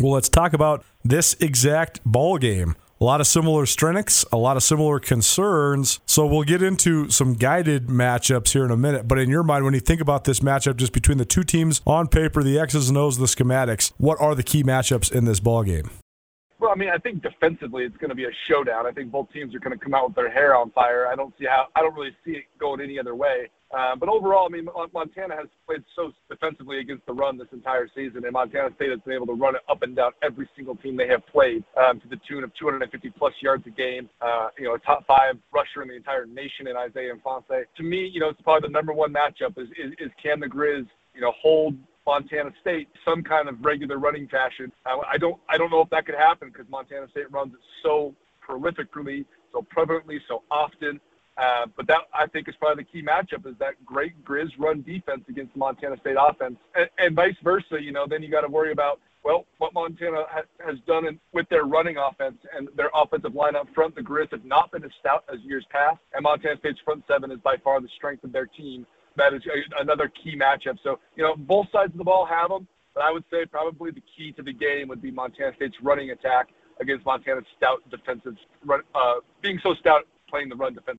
Well, let's talk about this exact ball game a lot of similar strengths, a lot of similar concerns. So we'll get into some guided matchups here in a minute. But in your mind, when you think about this matchup just between the two teams on paper, the X's and O's, the schematics, what are the key matchups in this ball game? Well, I mean, I think defensively it's going to be a showdown. I think both teams are going to come out with their hair on fire. I don't see how. I don't really see it going any other way. Um, but overall, I mean, Montana has played so defensively against the run this entire season, and Montana State has been able to run it up and down every single team they have played um, to the tune of 250 plus yards a game. Uh, you know, a top five rusher in the entire nation in Isaiah Ifanse. To me, you know, it's probably the number one matchup is, is, is can the Grizz, you know, hold Montana State some kind of regular running fashion. Uh, I don't I don't know if that could happen because Montana State runs it so prolifically, so prevalently, so often. Uh, but that I think is probably the key matchup is that great Grizz run defense against Montana State offense, and, and vice versa. You know, then you got to worry about well what Montana ha- has done in, with their running offense and their offensive line up front. The Grizz have not been as stout as years past, and Montana State's front seven is by far the strength of their team. That is a, another key matchup. So you know, both sides of the ball have them, but I would say probably the key to the game would be Montana State's running attack against Montana's stout defensive run, uh, being so stout playing the run defense.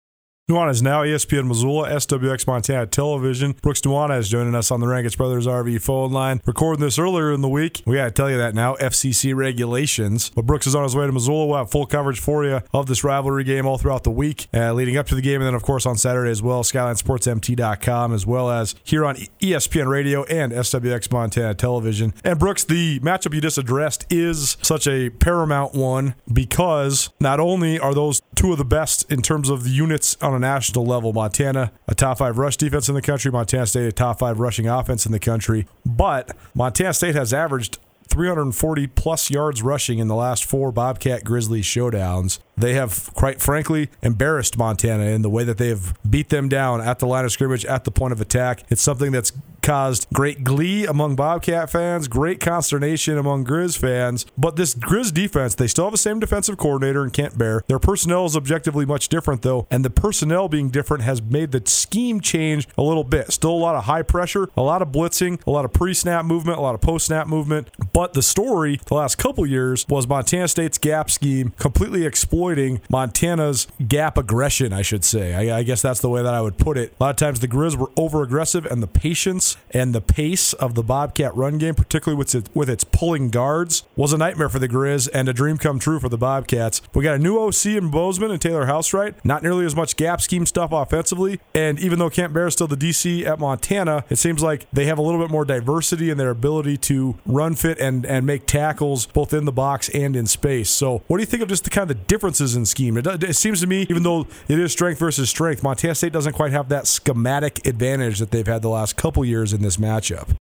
Nuanez now ESPN Missoula, SWX Montana Television. Brooks Nuanez joining us on the Rankage Brothers RV phone line. Recording this earlier in the week. We got to tell you that now, FCC regulations. But Brooks is on his way to Missoula. We'll have full coverage for you of this rivalry game all throughout the week, uh, leading up to the game, and then, of course, on Saturday as well, SkylineSportsMT.com, as well as here on ESPN Radio and SWX Montana Television. And Brooks, the matchup you just addressed is such a paramount one because not only are those two of the best in terms of the units on national level. Montana, a top five rush defense in the country. Montana State, a top five rushing offense in the country. But Montana State has averaged 340 plus yards rushing in the last four Bobcat Grizzlies showdowns. They have, quite frankly, embarrassed Montana in the way that they have beat them down at the line of scrimmage, at the point of attack. It's something that's caused great glee among Bobcat fans, great consternation among Grizz fans. But this Grizz defense, they still have the same defensive coordinator in Kent Baer. Their personnel is objectively much different, though, and the personnel being different has made the scheme change a little bit. Still a lot of high pressure, a lot of blitzing, a lot of pre snap movement, a lot of post snap movement. But the story the last couple years was Montana State's gap scheme completely exploiting Montana's gap aggression, I should say. I, I guess that's the way that I would put it. A lot of times the Grizz were over aggressive, and the patience and the pace of the Bobcat run game, particularly with its, with its pulling guards, was a nightmare for the Grizz and a dream come true for the Bobcats. We got a new OC in Bozeman and Taylor Housewright. Not nearly as much gap scheme stuff offensively. And even though Kent Baer is still the DC at Montana, it seems like they have a little bit more diversity in their ability to run fit and, and make tackles both in the box and in space. So, what do you think of just the kind of the differences in scheme? It, it seems to me, even though it is strength versus strength, Montana State doesn't quite have that schematic advantage that they've had the last couple years in this matchup.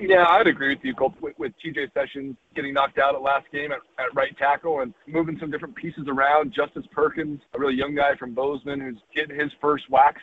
Yeah, I'd agree with you, Colt, with, with TJ Sessions getting knocked out at last game at, at right tackle and moving some different pieces around. Justice Perkins, a really young guy from Bozeman who's getting his first wax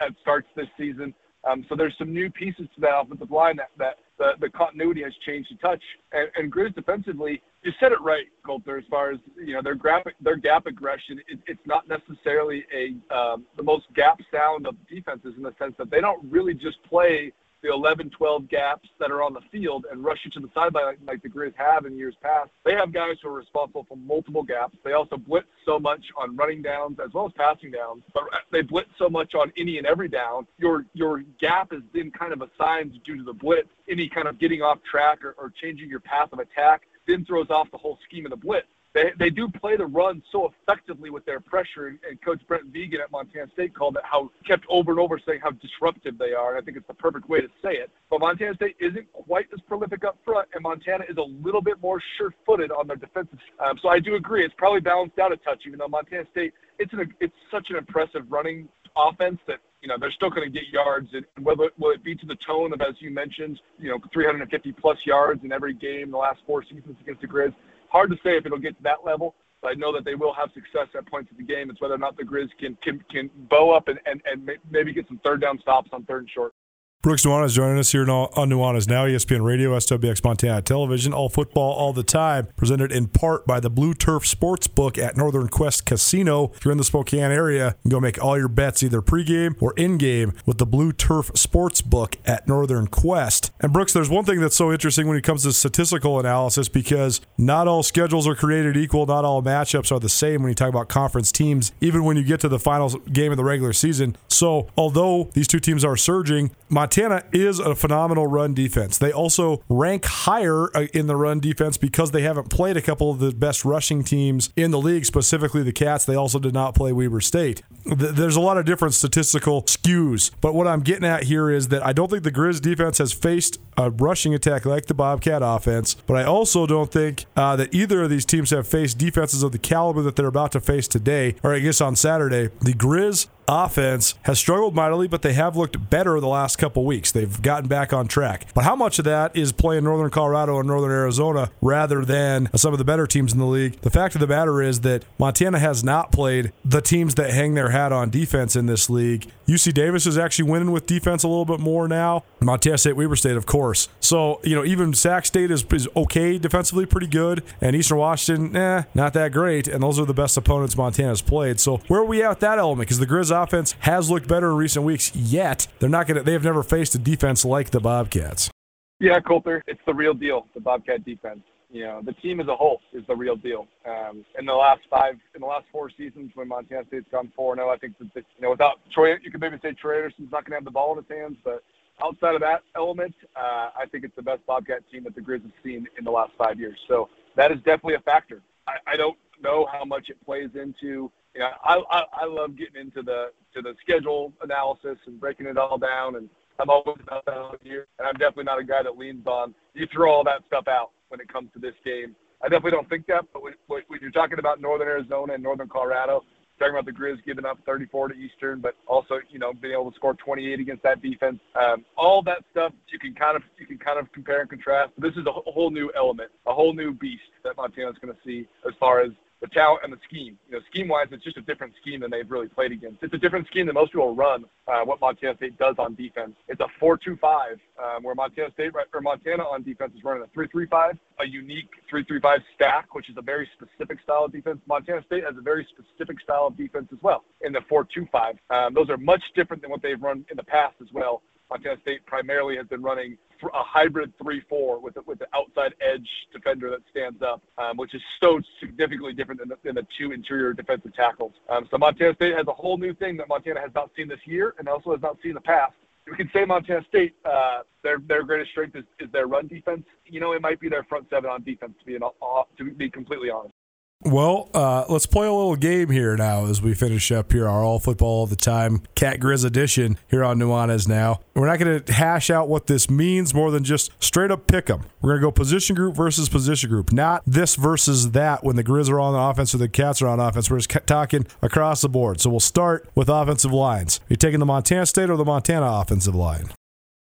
at, starts this season. Um, so there's some new pieces to that offensive line that, that the, the continuity has changed a touch. And, and Grizz defensively, you said it right, Colter, as far as, you know, their gap, their gap aggression, it, it's not necessarily a um, the most gap sound of defenses in the sense that they don't really just play the 11, 12 gaps that are on the field and rush you to the sideline like, like the Grizz have in years past. They have guys who are responsible for multiple gaps. They also blitz so much on running downs as well as passing downs, but uh, they blitz so much on any and every down. Your your gap is then kind of assigned due to the blitz. Any kind of getting off track or, or changing your path of attack then throws off the whole scheme of the blitz they, they do play the run so effectively with their pressure. And, Coach Brent Vigen at Montana State called it how kept over and over saying how disruptive they are. And I think it's the perfect way to say it. But Montana State isn't quite as prolific up front, and Montana is a little bit more sure-footed on their defensive. Um, so I do agree. It's probably balanced out a touch, even though Montana State it's an it's such an impressive running offense that you know they're still going to get yards. And whether will it be to the tone of as you mentioned, you know, 350 plus yards in every game the last four seasons against the Grizz hard to say if it'll get to that level, but I know that they will have success at points of the game. It's whether or not the Grizz can can, can bow up and, and, and maybe get some third down stops on third and short. Brooks Nuanez joining us here on Nuanez Now, ESPN Radio, SWX Montana Television, all football all the time. Presented in part by the Blue Turf Sportsbook at Northern Quest Casino. If you're in the Spokane area, you can go make all your bets either pregame or in-game with the Blue Turf Sportsbook at Northern Quest. And Brooks, there's one thing that's so interesting when it comes to statistical analysis because not all schedules are created equal, not all matchups are the same when you talk about conference teams, even when you get to the final game of the regular season. So, although these two teams are surging, Montana is a phenomenal run defense. They also rank higher uh, in the run defense because they haven't played a couple of the best rushing teams in the league, specifically the Cats. They also did not play Weber State. There's a lot of different statistical skews, but what I'm getting at here is that I don't think the Grizz defense has faced a rushing attack like the Bobcat offense, but I also don't think uh, that either of these teams have faced defenses of the caliber that they're about to face today, or I guess on Saturday. The Grizz offense has struggled mightily, but they have looked better the last couple weeks. They've gotten back on track. But how much of that is playing Northern Colorado and Northern Arizona rather than some of the better teams in the league? The fact of the matter is that Montana has not played the teams that hang their hat on defense in this league. UC Davis is actually winning with defense a little bit more now. Montana State, Weber State, of course. So, you know, even Sac State is, is okay defensively, pretty good. And Eastern Washington, eh, not that great. And those are the best opponents Montana's played. So, where are we at with that element? Because the Grizz offense has looked better in recent weeks, yet they're not going to, they have never faced a defense like the Bobcats. Yeah, Colter, it's the real deal, the Bobcat defense. You know, the team as a whole is the real deal. Um, in the last five, in the last four seasons, when Montana State's gone four, no, I think that you know, without Troy, you could maybe say Troy Anderson's not going to have the ball in his hands, but outside of that element, uh, I think it's the best Bobcat team that the Grizz have seen in the last five years. So that is definitely a factor. I, I don't know how much it plays into you know, I, I I love getting into the to the schedule analysis and breaking it all down, and I'm always about that all year. And I'm definitely not a guy that leans on you throw all that stuff out when it comes to this game. I definitely don't think that. But when, when you're talking about Northern Arizona and Northern Colorado, talking about the Grizz giving up 34 to Eastern, but also you know being able to score 28 against that defense. Um, all that stuff you can kind of you can kind of compare and contrast. But this is a whole new element, a whole new beast that Montana's going to see as far as the talent and the scheme. You know, scheme-wise, it's just a different scheme than they've really played against. It's a different scheme than most people run. Uh, what Montana State does on defense, it's a 4-2-5, um, where Montana State or Montana on defense is running a 3-3-5, a unique 3-3-5 stack, which is a very specific style of defense. Montana State has a very specific style of defense as well in the 4-2-5. Um, those are much different than what they've run in the past as well. Montana State primarily has been running a hybrid 3-4 with with the outside edge defender that stands up, um, which is so significantly different than the, than the two interior defensive tackles. Um, so Montana State has a whole new thing that Montana has not seen this year and also has not seen in the past. We can say Montana State, uh, their their greatest strength is, is their run defense. You know, it might be their front seven on defense to be an, uh, to be completely honest. Well, uh, let's play a little game here now as we finish up here our all football all the time Cat Grizz edition here on Nuanez now. We're not going to hash out what this means more than just straight up pick them. We're going to go position group versus position group, not this versus that when the Grizz are on the offense or the Cats are on offense. We're just talking across the board. So we'll start with offensive lines. Are you taking the Montana State or the Montana offensive line?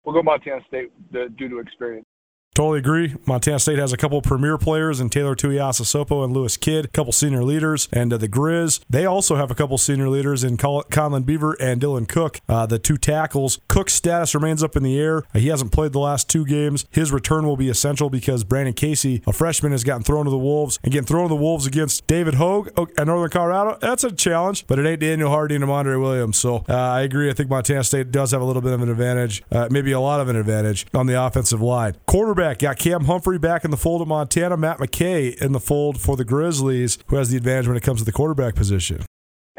We'll go Montana State due to experience. Totally agree. Montana State has a couple of premier players in Taylor Tuiasosopo and Lewis Kidd, a couple senior leaders, and uh, the Grizz. They also have a couple senior leaders in Conlon Beaver and Dylan Cook, uh, the two tackles. Cook's status remains up in the air. Uh, he hasn't played the last two games. His return will be essential because Brandon Casey, a freshman, has gotten thrown to the Wolves. And getting thrown to the Wolves against David Hogue at Northern Colorado, that's a challenge, but it ain't Daniel Hardy and Andre Williams. So uh, I agree. I think Montana State does have a little bit of an advantage, uh, maybe a lot of an advantage on the offensive line. Quarterback got Cam Humphrey back in the fold at Montana. Matt McKay in the fold for the Grizzlies, who has the advantage when it comes to the quarterback position.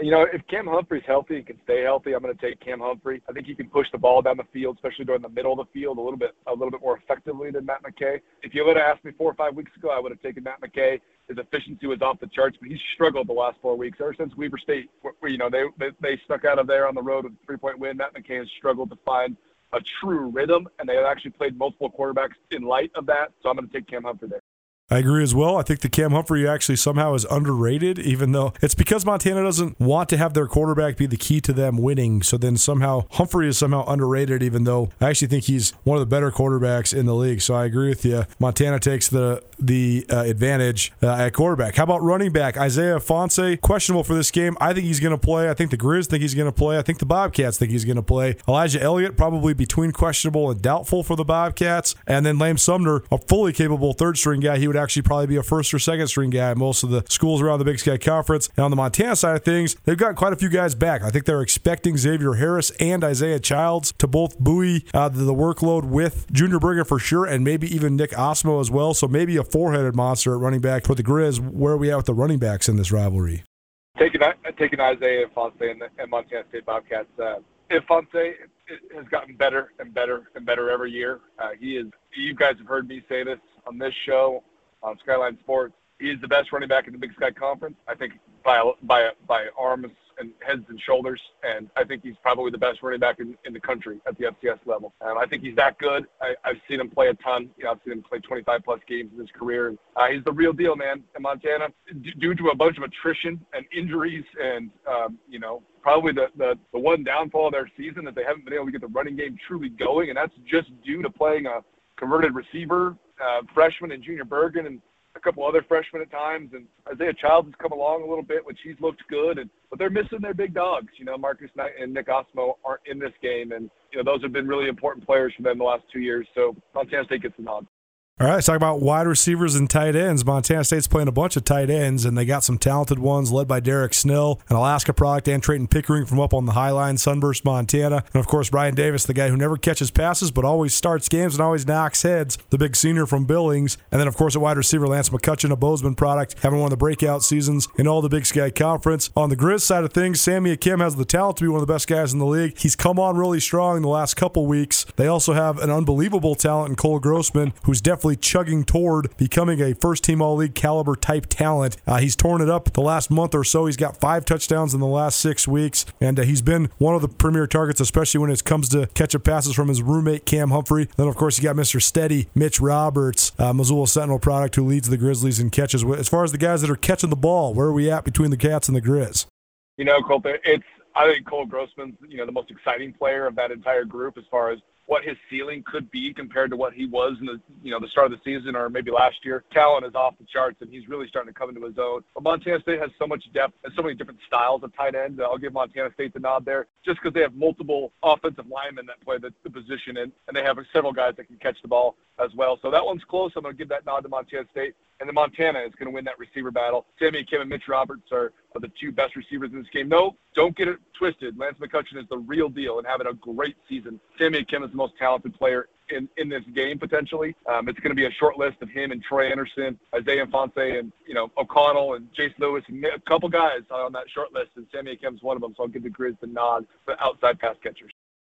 You know, if Cam Humphrey's healthy and can stay healthy, I'm going to take Cam Humphrey. I think he can push the ball down the field, especially during the middle of the field, a little bit, a little bit more effectively than Matt McKay. If you would have asked me four or five weeks ago, I would have taken Matt McKay. His efficiency was off the charts, but he's struggled the last four weeks. Ever since Weber State, you know, they, they they stuck out of there on the road with a three-point win. Matt McKay has struggled to find a true rhythm, and they have actually played multiple quarterbacks in light of that. So I'm going to take Cam Humphrey there. I agree as well. I think the Cam Humphrey actually somehow is underrated, even though it's because Montana doesn't want to have their quarterback be the key to them winning. So then somehow Humphrey is somehow underrated, even though I actually think he's one of the better quarterbacks in the league. So I agree with you. Montana takes the the uh, advantage uh, at quarterback. How about running back? Isaiah Ifanse, questionable for this game. I think he's going to play. I think the Grizz think he's going to play. I think the Bobcats think he's going to play. Elijah Elliott, probably between questionable and doubtful for the Bobcats. And then Lame Sumner, a fully capable third string guy. He would actually probably be a first or second string guy most of the schools around the Big Sky Conference. And on the Montana side of things, they've got quite a few guys back. I think they're expecting Xavier Harris and Isaiah Childs to both buoy uh, the workload with Junior Bergen for sure, and maybe even Nick Ostmo as well. So maybe a four-headed monster at running back for the Grizz. Where are we at with the running backs in this rivalry? Taking taking Isaiah Ifanse and, and Montana State Bobcats. Uh, Ifanse has gotten better and better and better every year. Uh, he is. You guys have heard me say this on this show, on Skyline Sports. He is the best running back in the Big Sky Conference. I think by by by arms and heads and shoulders. And I think he's probably the best running back in, in the country at the FCS level. Um, I think he's that good. I, I've seen him play a ton. You know, I've seen him play 25 plus games in his career. And, uh, he's the real deal, man. In Montana, d- due to a bunch of attrition and injuries, and um, you know, probably the, the the one downfall of their season that they haven't been able to get the running game truly going, and that's just due to playing a converted receiver, uh, freshman and junior Bergen, and a couple other freshmen at times, and Isaiah Childs has come along a little bit, which he's looked good, and but they're missing their big dogs. You know, Marcus Knight and Nick Ostmo aren't in this game, and you know those have been really important players for them the last two years. So Montana State gets the nod. All right, let's talk about wide receivers and tight ends. Montana State's playing a bunch of tight ends, and they got some talented ones led by Derryk Snell, an Alaska product, and Trayton Pickering from up on the High Line, Sunburst, Montana. And of course, Brian Davis, the guy who never catches passes but always starts games and always knocks heads, the big senior from Billings. And then, of course, a wide receiver, Lance McCutcheon, a Bozeman product, having one of the breakout seasons in all the Big Sky Conference. On the Grizz side of things, Sammy Akem has the talent to be one of the best guys in the league. He's come on really strong in the last couple weeks. They also have an unbelievable talent in Cole Grossman, who's definitely chugging toward becoming a first team all league caliber type talent. Uh, he's torn it up the last month or so. He's got five touchdowns in the last six weeks, and uh, he's been one of the premier targets, especially when it comes to catching passes from his roommate Cam Humphrey. Then, of course, you got Mr. Steady, Mitch Roberts, uh, Missoula Sentinel product, who leads the Grizzlies in catches. As far as the guys that are catching the ball, where are we at between the Cats and the Grizz? You know, Colter, it's I think Cole Grossman's you know the most exciting player of that entire group as far as what his ceiling could be compared to what he was in the you know the start of the season or maybe last year. Talent is off the charts, and he's really starting to come into his own. But Montana State has so much depth and so many different styles of tight end. I'll give Montana State the nod there, just because they have multiple offensive linemen that play the, the position, and, and they have several guys that can catch the ball as well. So that one's close. I'm going to give that nod to Montana State. And then Montana is going to win that receiver battle. Sammy Akem and Mitch Roberts are, are the two best receivers in this game. No, don't get it twisted. Lance McCutcheon is the real deal and having a great season. Sammy Akem is the most talented player in, in this game potentially. Um, it's going to be a short list of him and Troy Anderson, Isaiah Ifanse, and you know O'Connell and Jace Lewis, and a couple guys on that short list. And Sammy Akem's one of them. So I'll give the Grizz the nod for outside pass catchers.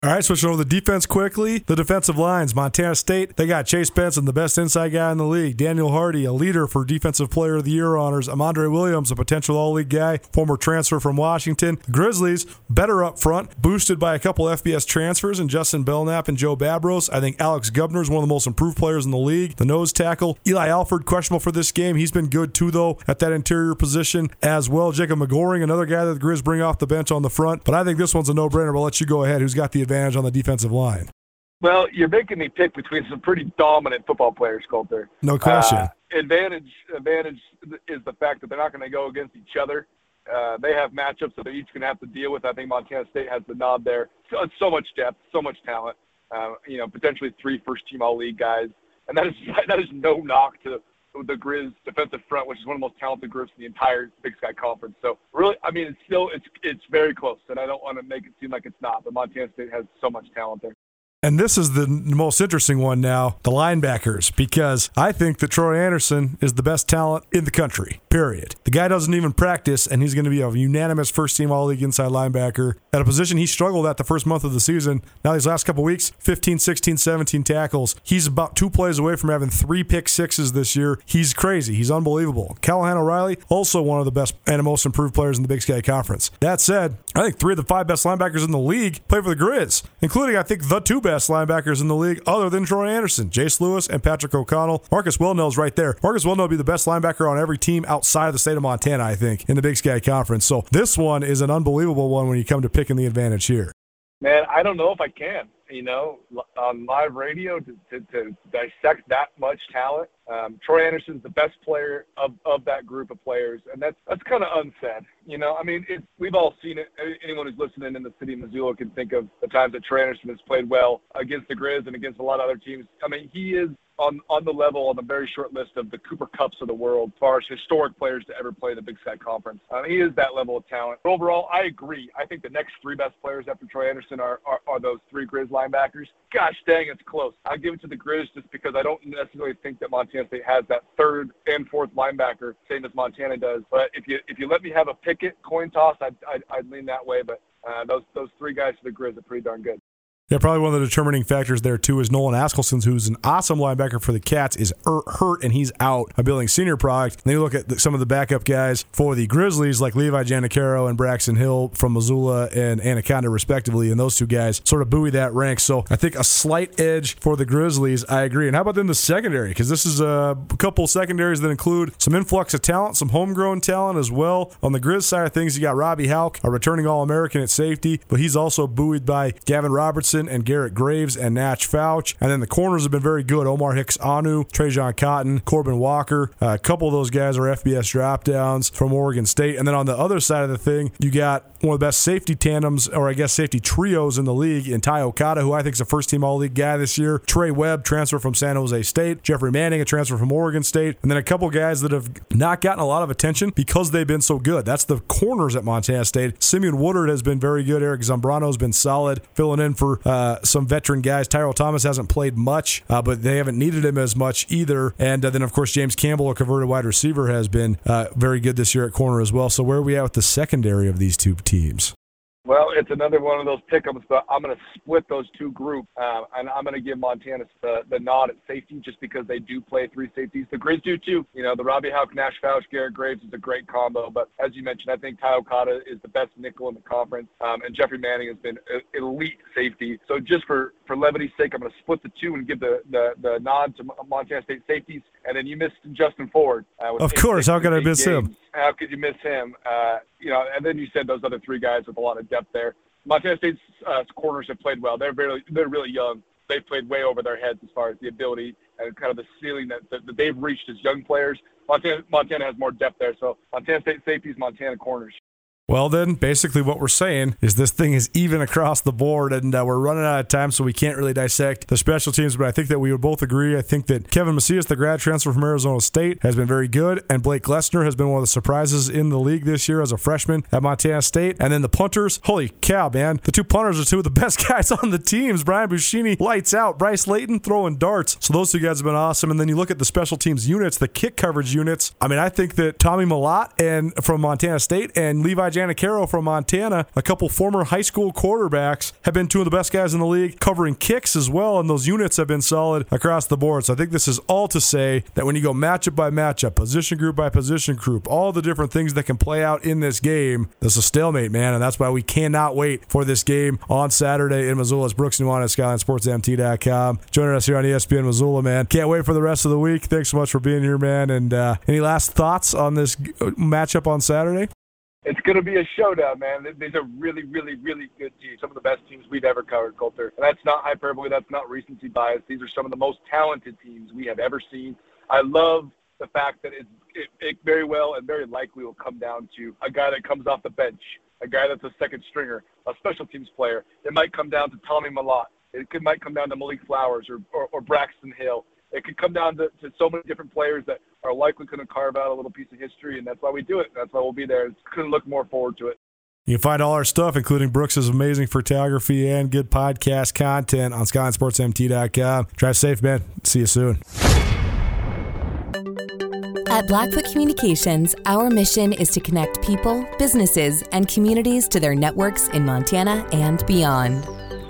All right, switching over the defense quickly. The defensive lines, Montana State, they got Chase Benson, the best inside guy in the league. Daniel Hardy, a leader for Defensive Player of the Year honors. Amandre Williams, a potential All League guy, former transfer from Washington. Grizzlies, better up front, boosted by a couple FBS transfers and Justin Belknap and Joe Babros. I think Alex Gubner is one of the most improved players in the league. The nose tackle, Eli Alford, questionable for this game. He's been good too, though, at that interior position as well. Jacob McGoring, another guy that the Grizz bring off the bench on the front. But I think this one's a no brainer. I'll let you go ahead. Who's got the advantage on the defensive line? Well, you're making me pick between some pretty dominant football players, Colter. No question. Uh, advantage advantage is the fact that they're not going to go against each other. Uh, they have matchups that they're each going to have to deal with. I think Montana State has the nod there. So, so much depth, so much talent. Uh, you know, potentially three first-team All-League guys, and that is that is no knock to the Grizz defensive front, which is one of the most talented groups in the entire Big Sky Conference. So really, I mean, it's still it's it's very close, and I don't want to make it seem like it's not. But Montana State has so much talent there. And this is the most interesting one now the linebackers, because I think that Troy Anderson is the best talent in the country, period. The guy doesn't even practice, and he's going to be a unanimous first team All League inside linebacker at a position he struggled at the first month of the season. Now, these last couple weeks 15, 16, 17 tackles. He's about two plays away from having three pick sixes this year. He's crazy. He's unbelievable. Callahan O'Reilly, also one of the best and most improved players in the Big Sky Conference. That said, I think three of the five best linebackers in the league play for the Grizz, including, I think, the two best best linebackers in the league other than Troy Anderson, Jace Lewis, and Patrick O'Connell. Marcus Welnel's right there. Marcus Welnel will be the best linebacker on every team outside of the state of Montana, I think, in the Big Sky Conference. So this one is an unbelievable one when you come to picking the advantage here. Man, I don't know if I can. You know, on live radio to, to, to dissect that much talent. Um, Troy Anderson's the best player of, of that group of players, and that's that's kind of unsaid. You know, I mean, it's, we've all seen it. Anyone who's listening in the city of Missoula can think of the times that Troy Anderson has played well against the Grizz and against a lot of other teams. I mean, he is on on the level on the very short list of the Cooper Kupps of the world, as far as historic players to ever play the Big Sky Conference. Uh, he is that level of talent. But overall, I agree. I think the next three best players after Troy Anderson are, are, are those three Grizz linebackers. Gosh dang, it's close. I give it to the Grizz just because I don't necessarily think that Montana State has that third and fourth linebacker, same as Montana does. But if you if you let me have a picket coin toss, I'd, I'd, I'd lean that way. But uh, those those three guys for the Grizz are pretty darn good. Yeah, probably one of the determining factors there too is Nolan Askelson, who's an awesome linebacker for the Cats, is hurt and he's out. A building senior product. And then you look at some of the backup guys for the Grizzlies, like Levi Janacaro and Braxton Hill from Missoula and Anaconda, respectively, and those two guys sort of buoy that rank. So I think a slight edge for the Grizzlies. I agree. And how about then the secondary? Because this is a couple secondaries that include some influx of talent, some homegrown talent as well. On the Grizz side of things, you got Robby Hauck, a returning All American at safety, but he's also buoyed by Gavin Robertson and Garrett Graves and Nash Fouch. And then the corners have been very good. Omar Hicks Onu, Trajan Cotton, Corbin Walker. Uh, a couple of those guys are FBS drop downs from Oregon State. And then on the other side of the thing, you got one of the best safety tandems, or I guess safety trios in the league, in Ty Okada, who I think is a first team All League guy this year. Trey Webb, transfer from San Jose State. Jeffrey Manning, a transfer from Oregon State. And then a couple guys that have not gotten a lot of attention because they've been so good. That's the corners at Montana State. Simeon Woodard has been very good. Eric Zambrano has been solid, filling in for uh, some veteran guys. Tyrell Thomas hasn't played much, uh, but they haven't needed him as much either. And uh, then, of course, James Campbell, a converted wide receiver, has been uh, very good this year at corner as well. So, where are we at with the secondary of these two teams? Well, it's another one of those pickums, but I'm going to split those two groups, uh, and I'm going to give Montana the, the nod at safety just because they do play three safeties. The Grizz do too. You know, the Robby Hauck, Nash Fouch, Garrett Graves is a great combo, but as you mentioned, I think Ty Okada is the best nickel in the conference, um, and Jeffrey Manning has been elite safety. So just for, for levity's sake, I'm going to split the two and give the, the, the nod to Montana State safeties, and then you missed Justin Ford. Uh, of course, how could I miss games. him? How could you miss him? Uh, you know, and then you said those other three guys with a lot of depth there. Montana State's uh, corners have played well. They're very, they're really young. They've played way over their heads as far as the ability and kind of the ceiling that, that, that they've reached as young players. Montana, Montana has more depth there. So Montana State safeties, Montana corners. Well, then, basically, what we're saying is this thing is even across the board, and uh, we're running out of time, so we can't really dissect the special teams. But I think that we would both agree. I think that Kevin Macias, the grad transfer from Arizona State, has been very good, and Blake Glessner has been one of the surprises in the league this year as a freshman at Montana State. And then the punters, holy cow, man! The two punters are two of the best guys on the teams. Brian Buschini lights out. Bryce Layton throwing darts. So those two guys have been awesome. And then you look at the special teams units, the kick coverage units. I mean, I think that Tommy Mellott and from Montana State and Levi Janacaro from Montana, a couple former high school quarterbacks, have been two of the best guys in the league, covering kicks as well, and those units have been solid across the board. So I think this is all to say that when you go matchup by matchup, position group by position group, all the different things that can play out in this game, this is a stalemate, man, and that's why we cannot wait for this game on Saturday in Missoula. It's Brooks Nuanez at SkylineSportsMT.com. Joining us here on ESPN Missoula, man. Can't wait for the rest of the week. Thanks so much for being here, man. And uh, any last thoughts on this matchup on Saturday? It's going to be a showdown, man. These are really, really, really good teams. Some of the best teams we've ever covered, Colter. And that's not hyperbole. That's not recency bias. These are some of the most talented teams we have ever seen. I love the fact that it, it very well and very likely will come down to a guy that comes off the bench, a guy that's a second stringer, a special teams player. It might come down to Tommy Mellott. It could, might come down to Malik Flowers or, or, or Braxton Hill. It could come down to, to so many different players that are likely going to carve out a little piece of history, and that's why we do it. That's why we'll be there. Couldn't look more forward to it. You can find all our stuff, including Brooks's amazing photography and good podcast content on SkylineSportsMT.com. Drive safe, man. See you soon. At Blackfoot Communications, our mission is to connect people, businesses, and communities to their networks in Montana and beyond.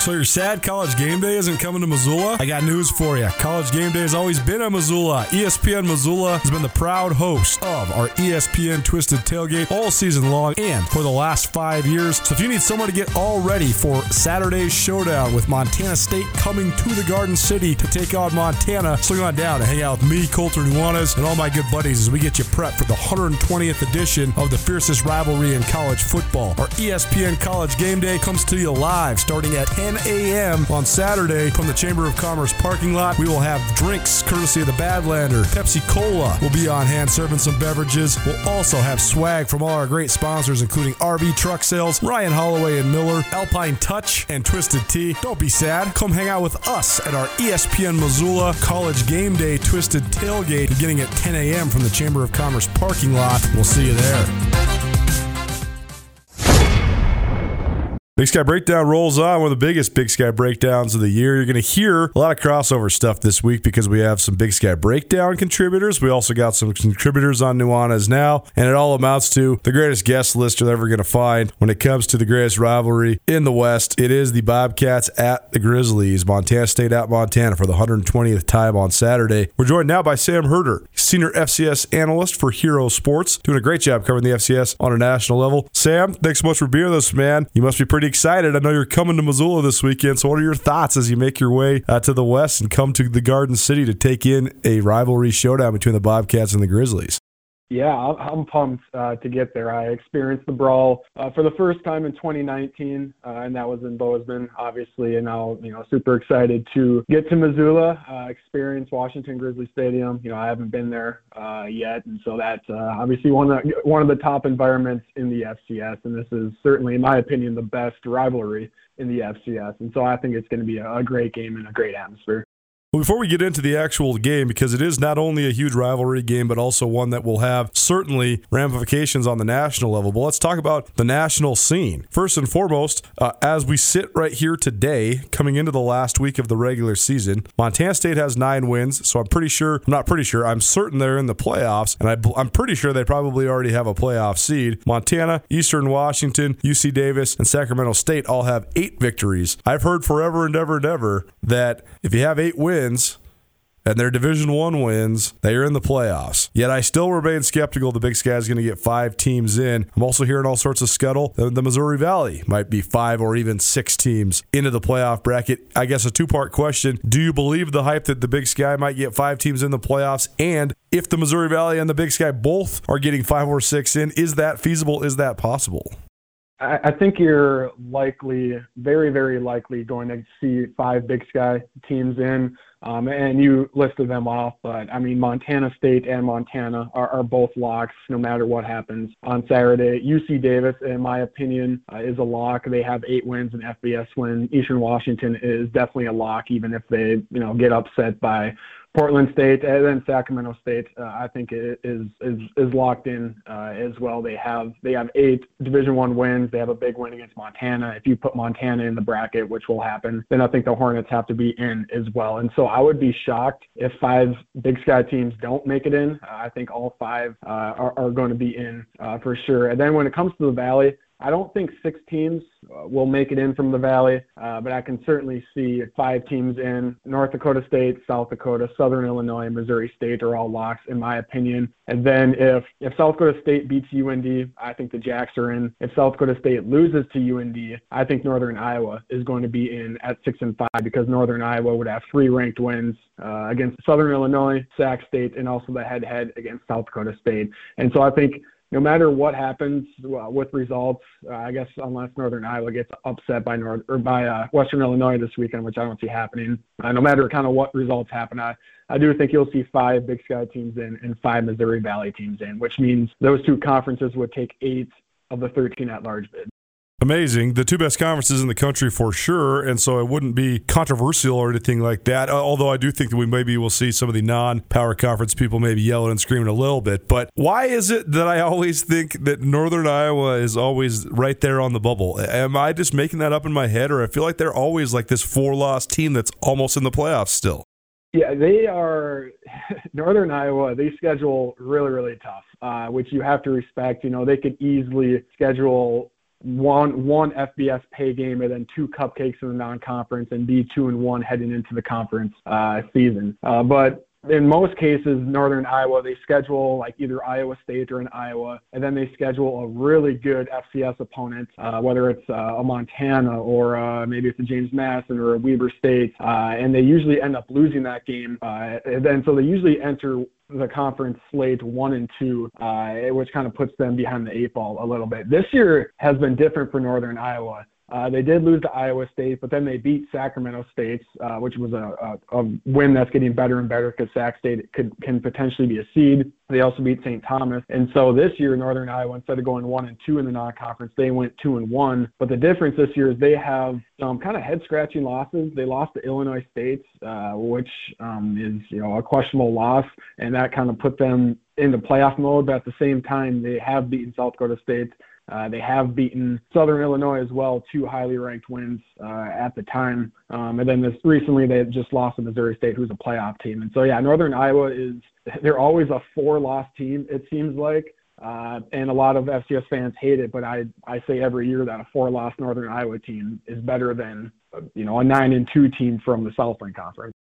So your sad college game day isn't coming to Missoula? I got news for you. College game day has always been in Missoula. ESPN Missoula has been the proud host of our ESPN Twisted Tailgate all season long and for the last five years. So if you need someone to get all ready for Saturday's showdown with Montana State coming to the Garden City to take on Montana, swing on down and hang out with me, Colter Nuanez, and all my good buddies as we get you prepped for the 120th edition of the fiercest rivalry in college football. Our ESPN College Game Day comes to you live starting at 10 10 a.m. on Saturday from the Chamber of Commerce parking lot. We will have drinks courtesy of the Badlander. Pepsi Cola will be on hand serving some beverages. We'll also have swag from all our great sponsors, including RV Truck Sales, Ryan Holloway and Miller, Alpine Touch, and Twisted Tea. Don't be sad. Come hang out with us at our ESPN Missoula College Game Day Twisted Tailgate beginning at 10 a.m. from the Chamber of Commerce parking lot. We'll see you there. Big Sky Breakdown rolls on. One of the biggest Big Sky breakdowns of the year. You're going to hear a lot of crossover stuff this week because we have some Big Sky Breakdown contributors. We also got some contributors on Nuanez Now, and it all amounts to the greatest guest list you're ever going to find when it comes to the greatest rivalry in the West. It is the Bobcats at the Grizzlies, Montana State at Montana for the 120th time on Saturday. We're joined now by Sam Herder, senior FCS analyst for Hero Sports, doing a great job covering the FCS on a national level. Sam, thanks so much for being with us, man. You must be pretty excited. I know you're coming to Missoula this weekend. So, what are your thoughts as you make your way uh, to the west and come to the Garden City to take in a rivalry showdown between the Bobcats and the Grizzlies? Yeah, I'm pumped uh, to get there. I experienced the brawl uh, for the first time in 2019, uh, and that was in Bozeman, obviously. And now, you know, super excited to get to Missoula, uh, experience Washington Grizzly Stadium. You know, I haven't been there uh, yet, and so that's uh, obviously one of the, one of the top environments in the FCS. And this is certainly, in my opinion, the best rivalry in the FCS. And so I think it's going to be a, a great game and a great atmosphere. Well, before we get into the actual game, because it is not only a huge rivalry game, but also one that will have certainly ramifications on the national level. But let's talk about the national scene. First and foremost, uh, as we sit right here today, coming into the last week of the regular season, Montana State has nine wins. So I'm pretty sure, I'm not pretty sure, I'm certain they're in the playoffs. And I, I'm pretty sure they probably already have a playoff seed. Montana, Eastern Washington, UC Davis, and Sacramento State all have eight victories. I've heard forever and ever and ever that if you have eight wins, wins and their Division One wins, they are in the playoffs. Yet I still remain skeptical the Big Sky is going to get five teams in. I'm also hearing all sorts of scuttle. That the Missouri Valley might be five or even six teams into the playoff bracket. I guess a two part question: Do you believe the hype that the Big Sky might get five teams in the playoffs? And if the Missouri Valley and the Big Sky both are getting five or six in, is that feasible? Is that possible? I think you're likely, very, very likely, going to see five Big Sky teams in. Um, and you listed them off, but I mean, Montana State and Montana are, are both locks no matter what happens on Saturday. UC Davis, in my opinion, uh, is a lock. They have eight wins and FBS win. Eastern Washington is definitely a lock, even if they, you know, get upset by Portland State and then Sacramento State, uh, I think is is is locked in uh, as well. They have they have eight Division One wins. They have a big win against Montana. If you put Montana in the bracket, which will happen, then I think the Hornets have to be in as well. And so I would be shocked if five Big Sky teams don't make it in. I think all five uh, are, are going to be in uh, for sure. And then when it comes to the Valley, I don't think six teams uh, will make it in from the Valley, uh, but I can certainly see five teams in. North Dakota State, South Dakota, Southern Illinois, and Missouri State are all locks, in my opinion. And then if, if South Dakota State beats UND, I think the Jacks are in. If South Dakota State loses to UND, I think Northern Iowa is going to be in at six and five because Northern Iowa would have three ranked wins uh, against Southern Illinois, Sac State, and also the head-to-head against South Dakota State. And so I think no matter what happens uh, with results, uh, I guess unless Northern Iowa gets upset by North or by uh, Western Illinois this weekend, which I don't see happening. Uh, no matter kind of what results happen, I, I do think you'll see five Big Sky teams in and five Missouri Valley teams in, which means those two conferences would take eight of the 13 at-large bids amazing. The two best conferences in the country for sure, and so it wouldn't be controversial or anything like that. Uh, although I do think that we maybe will see some of the non-power conference people maybe yelling and screaming a little bit. But why is it that I always think that Northern Iowa is always right there on the bubble? Am I just making that up in my head, or I feel like they're always like this four-loss team that's almost in the playoffs still? Yeah, they are Northern Iowa. They schedule really, really tough, uh, which you have to respect. You know, they could easily schedule one one FBS pay game and then two cupcakes in the non-conference and be two and one heading into the conference uh, season. Uh, but in most cases, Northern Iowa, they schedule like either Iowa State or an Iowa, and then they schedule a really good FCS opponent, uh, whether it's uh, a Montana or uh, maybe it's a James Madison or a Weber State, uh, and they usually end up losing that game. Uh, and then so they usually enter the conference slate one and two, uh, which kind of puts them behind the eight ball a little bit. This year has been different for Northern Iowa. Uh, they did lose to Iowa State, but then they beat Sacramento State, uh, which was a, a, a, win that's getting better and better because Sac State could can potentially be a seed. They also beat St. Thomas, and so this year Northern Iowa, instead of going one and two in the non-conference, they went two and one. But the difference this year is they have some kind of head-scratching losses. They lost to Illinois State, uh, which um, is you know a questionable loss, and that kind of put them into playoff mode. But at the same time, they have beaten South Dakota State uh, they have beaten Southern Illinois as well, two highly ranked wins uh, at the time. Um, and then this recently they just lost to Missouri State, who's a playoff team. And so yeah, Northern Iowa is they're always a four-loss team. It seems like. Uh, and a lot of FCS fans hate it, but I I say every year that a four-loss Northern Iowa team is better than you know a nine and two team from the Southland Conference.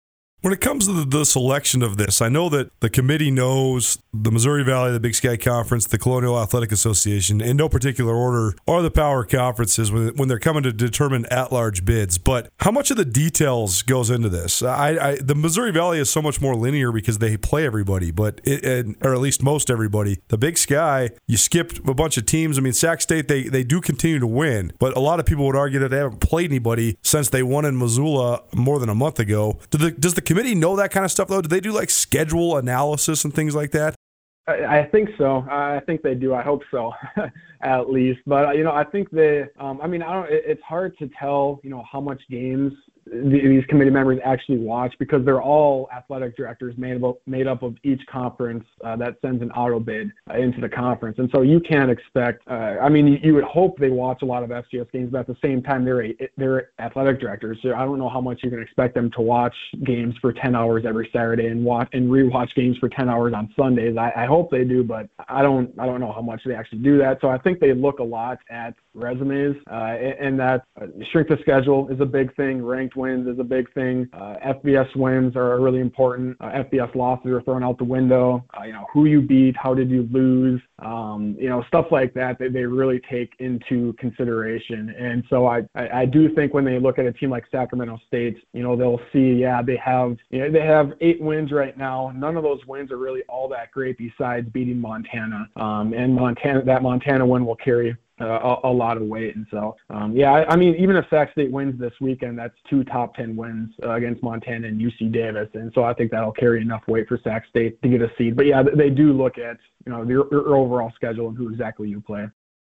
When it comes to the, selection of this, I know that the committee knows the Missouri Valley, the Big Sky Conference, the Colonial Athletic Association, in no particular order, are the power conferences when, they're coming to determine at-large bids. But how much of the details goes into this? I, I the Missouri Valley is so much more linear because they play everybody, but it, or at least most everybody. The Big Sky, you skipped a bunch of teams. I mean, Sac State they they do continue to win, but a lot of people would argue that they haven't played anybody since they won in Missoula more than a month ago. The, does the committee know that kind of stuff though? Do they do like schedule analysis and things like that? I, think so. I think they do. I hope so, at least. But you know, I think they. Um, I mean, I don't. it's hard to tell. You know, how much games these committee members actually watch because they're all athletic directors made up made up of each conference uh, that sends an auto bid uh, into the conference, and so you can't expect. Uh, I mean, you, you, would hope they watch a lot of FCS games, but at the same time, they're a, they're athletic directors, so I don't know how much you can expect them to watch games for 10 hours every Saturday and watch and rewatch games for 10 hours on Sundays. I, I hope they do, but I don't I don't know how much they actually do that. So I think they look a lot at resumes, uh, and, and that uh, strength of schedule is a big thing. Ranked wins is a big thing. Uh, FBS wins are really important. Uh, FBS losses are thrown out the window. Uh, you know, who you beat, how did you lose, um, you know, stuff like that, they, they really take into consideration. And so I, I, I do think when they look at a team like Sacramento State, you know, they'll see, yeah, they have, you know, they have eight wins right now. None of those wins are really all that great besides beating Montana. Um, and Montana, that Montana win will carry uh, a, a, lot of weight. And so, um, yeah, I, I, mean, even if Sac State wins this weekend, that's two top 10 wins uh, against Montana and UC Davis. And so I think that'll carry enough weight for Sac State to get a seed. But yeah, they do look at, you know, your, your overall schedule and who exactly you play.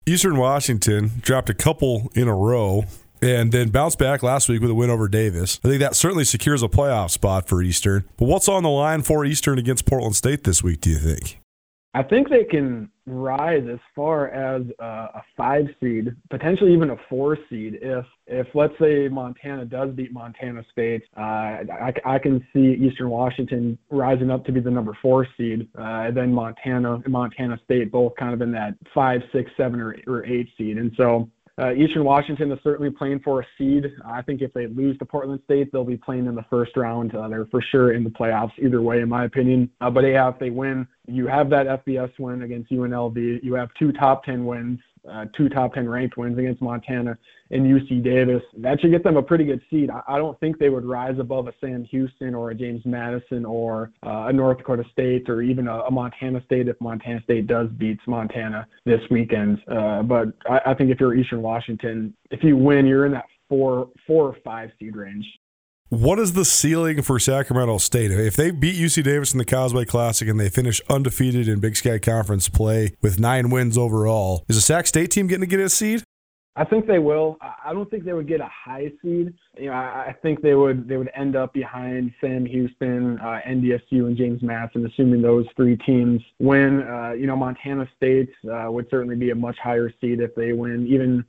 Eastern Washington dropped a couple in a row and then bounced back last week with a win over Davis. I think that certainly secures a playoff spot for Eastern. But what's on the line for Eastern against Portland State this week, do you think? I think they can rise as far as uh, a five seed, potentially even a four seed. If if let's say Montana does beat Montana State, uh, I, I can see Eastern Washington rising up to be the number four seed. Uh, then Montana and Montana State both kind of in that five, six, seven, or, or eight seed. And so uh, Eastern Washington is certainly playing for a seed. I think if they lose to Portland State, they'll be playing in the first round. Uh, they're for sure in the playoffs either way, in my opinion. Uh, but yeah, if they win, you have that FBS win against UNLV. You have two top 10 wins uh, two top 10 ranked wins against Montana and UC Davis. That should get them a pretty good seed. I, I don't think they would rise above a Sam Houston or a James Madison or uh, a North Dakota State or even a, a, Montana State if Montana State does beat Montana this weekend. Uh, but I, I think if you're Eastern Washington, if you win, you're in that four, four or five seed range. What is the ceiling for Sacramento State? If they beat UC Davis in the Causeway Classic and they finish undefeated in Big Sky Conference play with nine wins overall, is the Sac State team getting to get a seed? I think they will. I don't think they would get a high seed. You know, I, think they would they would end up behind Sam Houston, uh, NDSU, and James Madison, assuming those three teams win. Uh, you know, Montana State uh, would certainly be a much higher seed if they win. Even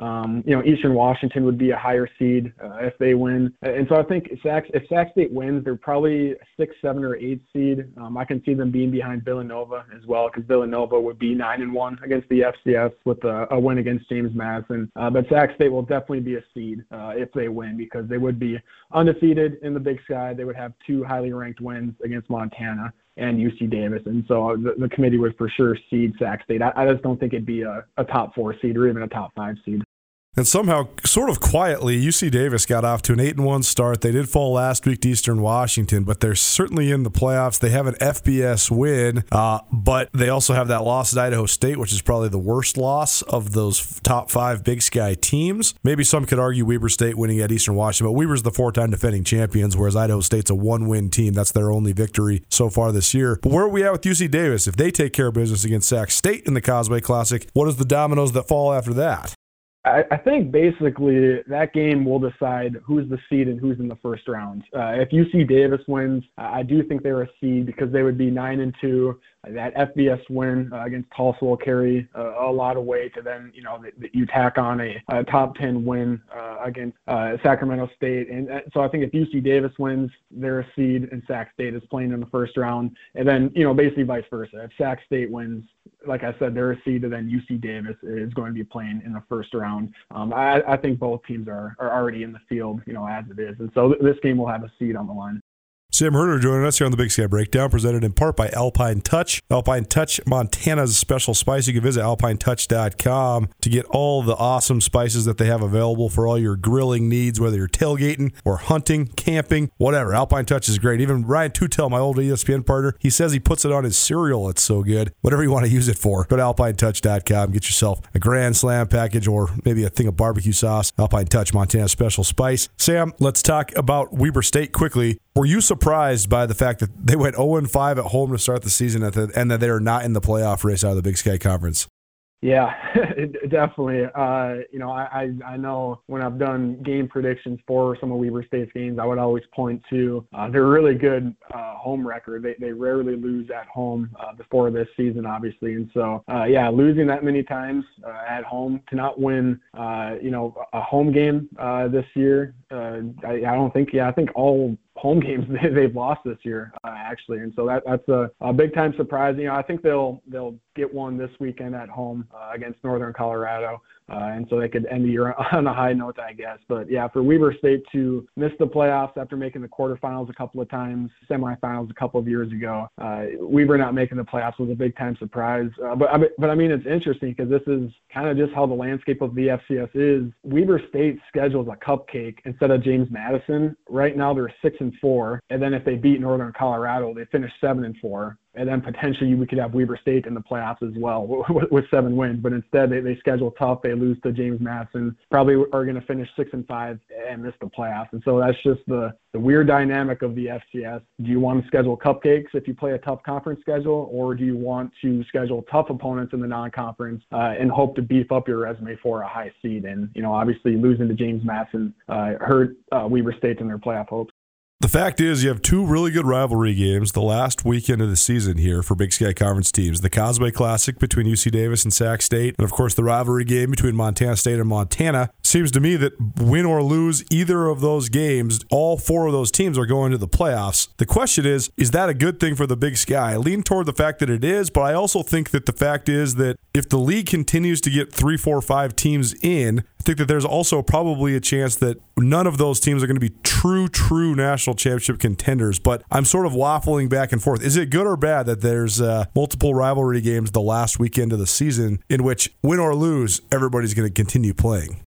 um, you know, Eastern Washington would be a higher seed uh, if they win, and so I think Sac, if Sac State wins, they're probably six, seven, or eight seed. Um, I can see them being behind Villanova as well, because Villanova would be nine and one against the FCS with a, a win against James Madison. Uh, but Sac State will definitely be a seed uh, if they win, because they would be undefeated in the Big Sky. They would have two highly ranked wins against Montana and UC Davis. And so the, the committee would for sure seed Sac State. I, I just don't think it'd be a, a top four seed or even a top five seed. And somehow, sort of quietly, UC Davis got off to an 8 and 1 start. They did fall last week to Eastern Washington, but they're certainly in the playoffs. They have an FBS win, uh, but they also have that loss at Idaho State, which is probably the worst loss of those top five Big Sky teams. Maybe some could argue Weber State winning at Eastern Washington, but Weber's the four time defending champions, whereas Idaho State's a one win team. That's their only victory so far this year. But where are we at with UC Davis? If they take care of business against Sac State in the Causeway Classic, what is the dominoes that fall after that? I, think basically that game will decide who's the seed and who's in the first round. Uh, if UC Davis wins, I do think they're a seed because they would be nine and two. That FBS win uh, against Tulsa will carry uh, a lot of weight. And then you know the, you tack on a, a top ten win uh, against uh, Sacramento State, and uh, so I think if UC Davis wins, they're a seed, and Sac State is playing in the first round. And then you know basically vice versa. If Sac State wins, like I said, they're a seed, and then UC Davis is going to be playing in the first round. Um, I, I, think both teams are, are already in the field, you know, as it is, and so th- this game will have a seed on the line. Sam Herder joining us here on the Big Sky Breakdown, presented in part by Alpine Touch. Alpine Touch, Montana's special spice. You can visit alpinetouch.com to get all the awesome spices that they have available for all your grilling needs, whether you're tailgating or hunting, camping, whatever. Alpine Touch is great. Even Ryan Tutel, my old ESPN partner, he says he puts it on his cereal. It's so good. Whatever you want to use it for, go to alpinetouch.com. Get yourself a Grand Slam package or maybe a thing of barbecue sauce. Alpine Touch, Montana's special spice. Sam, let's talk about Weber State quickly. Were you surprised by the fact that they went 0 5 at home to start the season and that they are not in the playoff race out of the Big Sky Conference? Yeah, definitely. Uh, you know, I, I know when I've done game predictions for some of Weber State's games, I would always point to uh, their really good uh, home record. They they rarely lose at home uh, before this season, obviously, and so uh, yeah, losing that many times uh, at home to not win, uh, you know, a home game uh, this year. Uh, I, I don't think. Yeah, I think all home games they've lost this year uh, actually, and so that that's a, a big time surprise. You know, I think they'll they'll get one this weekend at home uh, against Northern Colorado. Uh, and so they could end the year on a high note, I guess. But yeah, for Weber State to miss the playoffs after making the quarterfinals a couple of times, semifinals a couple of years ago, uh, Weber not making the playoffs was a big time surprise. Uh, but but I mean, it's interesting because this is kind of just how the landscape of the FCS is. Weber State schedules a cupcake instead of James Madison. Right now they're six and four, and then if they beat Northern Colorado, they finish seven and four and then potentially we could have Weber State in the playoffs as well with, seven wins. But instead, they, they schedule tough. They lose to James Madison. Probably are going to finish six and five and miss the playoffs. And so that's just the the weird dynamic of the FCS. Do you want to schedule cupcakes if you play a tough conference schedule, or do you want to schedule tough opponents in the non-conference uh, and hope to beef up your resume for a high seed? And you know, obviously losing to James Madison uh, hurt uh, Weber State in their playoff hopes. The fact is, you have two really good rivalry games the last weekend of the season here for Big Sky Conference teams. The Causeway Classic between UC Davis and Sac State, and of course the rivalry game between Montana State and Montana. Seems to me that win or lose either of those games, all four of those teams are going to the playoffs. The question is, is that a good thing for the Big Sky? I lean toward the fact that it is, but I also think that the fact is that if the league continues to get three, four, five teams in, I think that there's also probably a chance that none of those teams are going to be true, true national championship contenders. But I'm sort of waffling back and forth. Is it good or bad that there's uh, multiple rivalry games the last weekend of the season in which, win or lose, everybody's going to continue playing?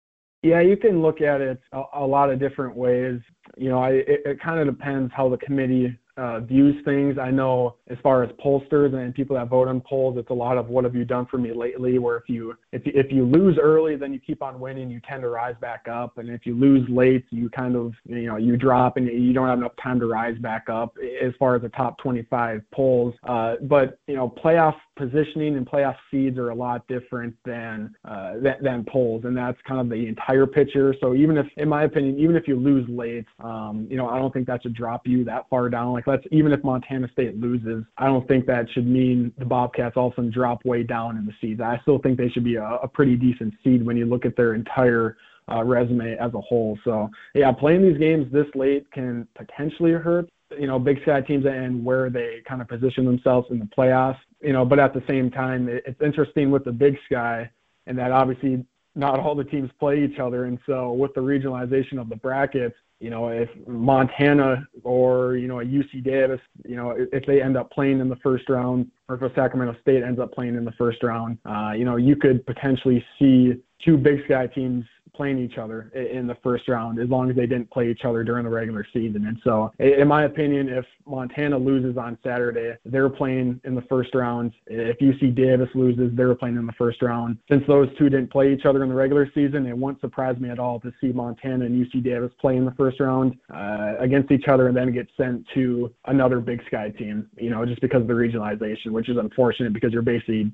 Yeah, you can look at it a, a lot of different ways. You know, I, it, it kind of depends how the committee uh, views things. I know as far as pollsters and people that vote on polls, it's a lot of what have you done for me lately. Where if you if you, if you lose early, then you keep on winning, you tend to rise back up, and if you lose late, you kind of you know you drop and you don't have enough time to rise back up. As far as the top 25 polls, uh, but you know playoff positioning and playoff seeds are a lot different than, uh, than than polls, and that's kind of the entire picture. So even if, in my opinion, even if you lose late, um, you know I don't think that should drop you that far down. Like let's even if Montana State loses, I don't think that should mean the Bobcats all of a sudden drop way down in the seeds. I still think they should be a, a pretty decent seed when you look at their entire uh, resume as a whole. So yeah, playing these games this late can potentially hurt you know Big Sky teams and where they kind of position themselves in the playoffs. You know, but at the same time, it's interesting with the Big Sky, and that obviously not all the teams play each other, and so with the regionalization of the brackets, you know, if Montana or, you know, a UC Davis, you know, if they end up playing in the first round or if a Sacramento State ends up playing in the first round, uh, you know, you could potentially see two Big Sky teams playing each other in the first round as long as they didn't play each other during the regular season. And so, in my opinion, if Montana loses on Saturday, they're playing in the first round. If UC Davis loses, they're playing in the first round. Since those two didn't play each other in the regular season, it won't surprise me at all to see Montana and UC Davis play in the first round uh, against each other and then get sent to another Big Sky team, you know, just because of the regionalization, which is unfortunate because you're basically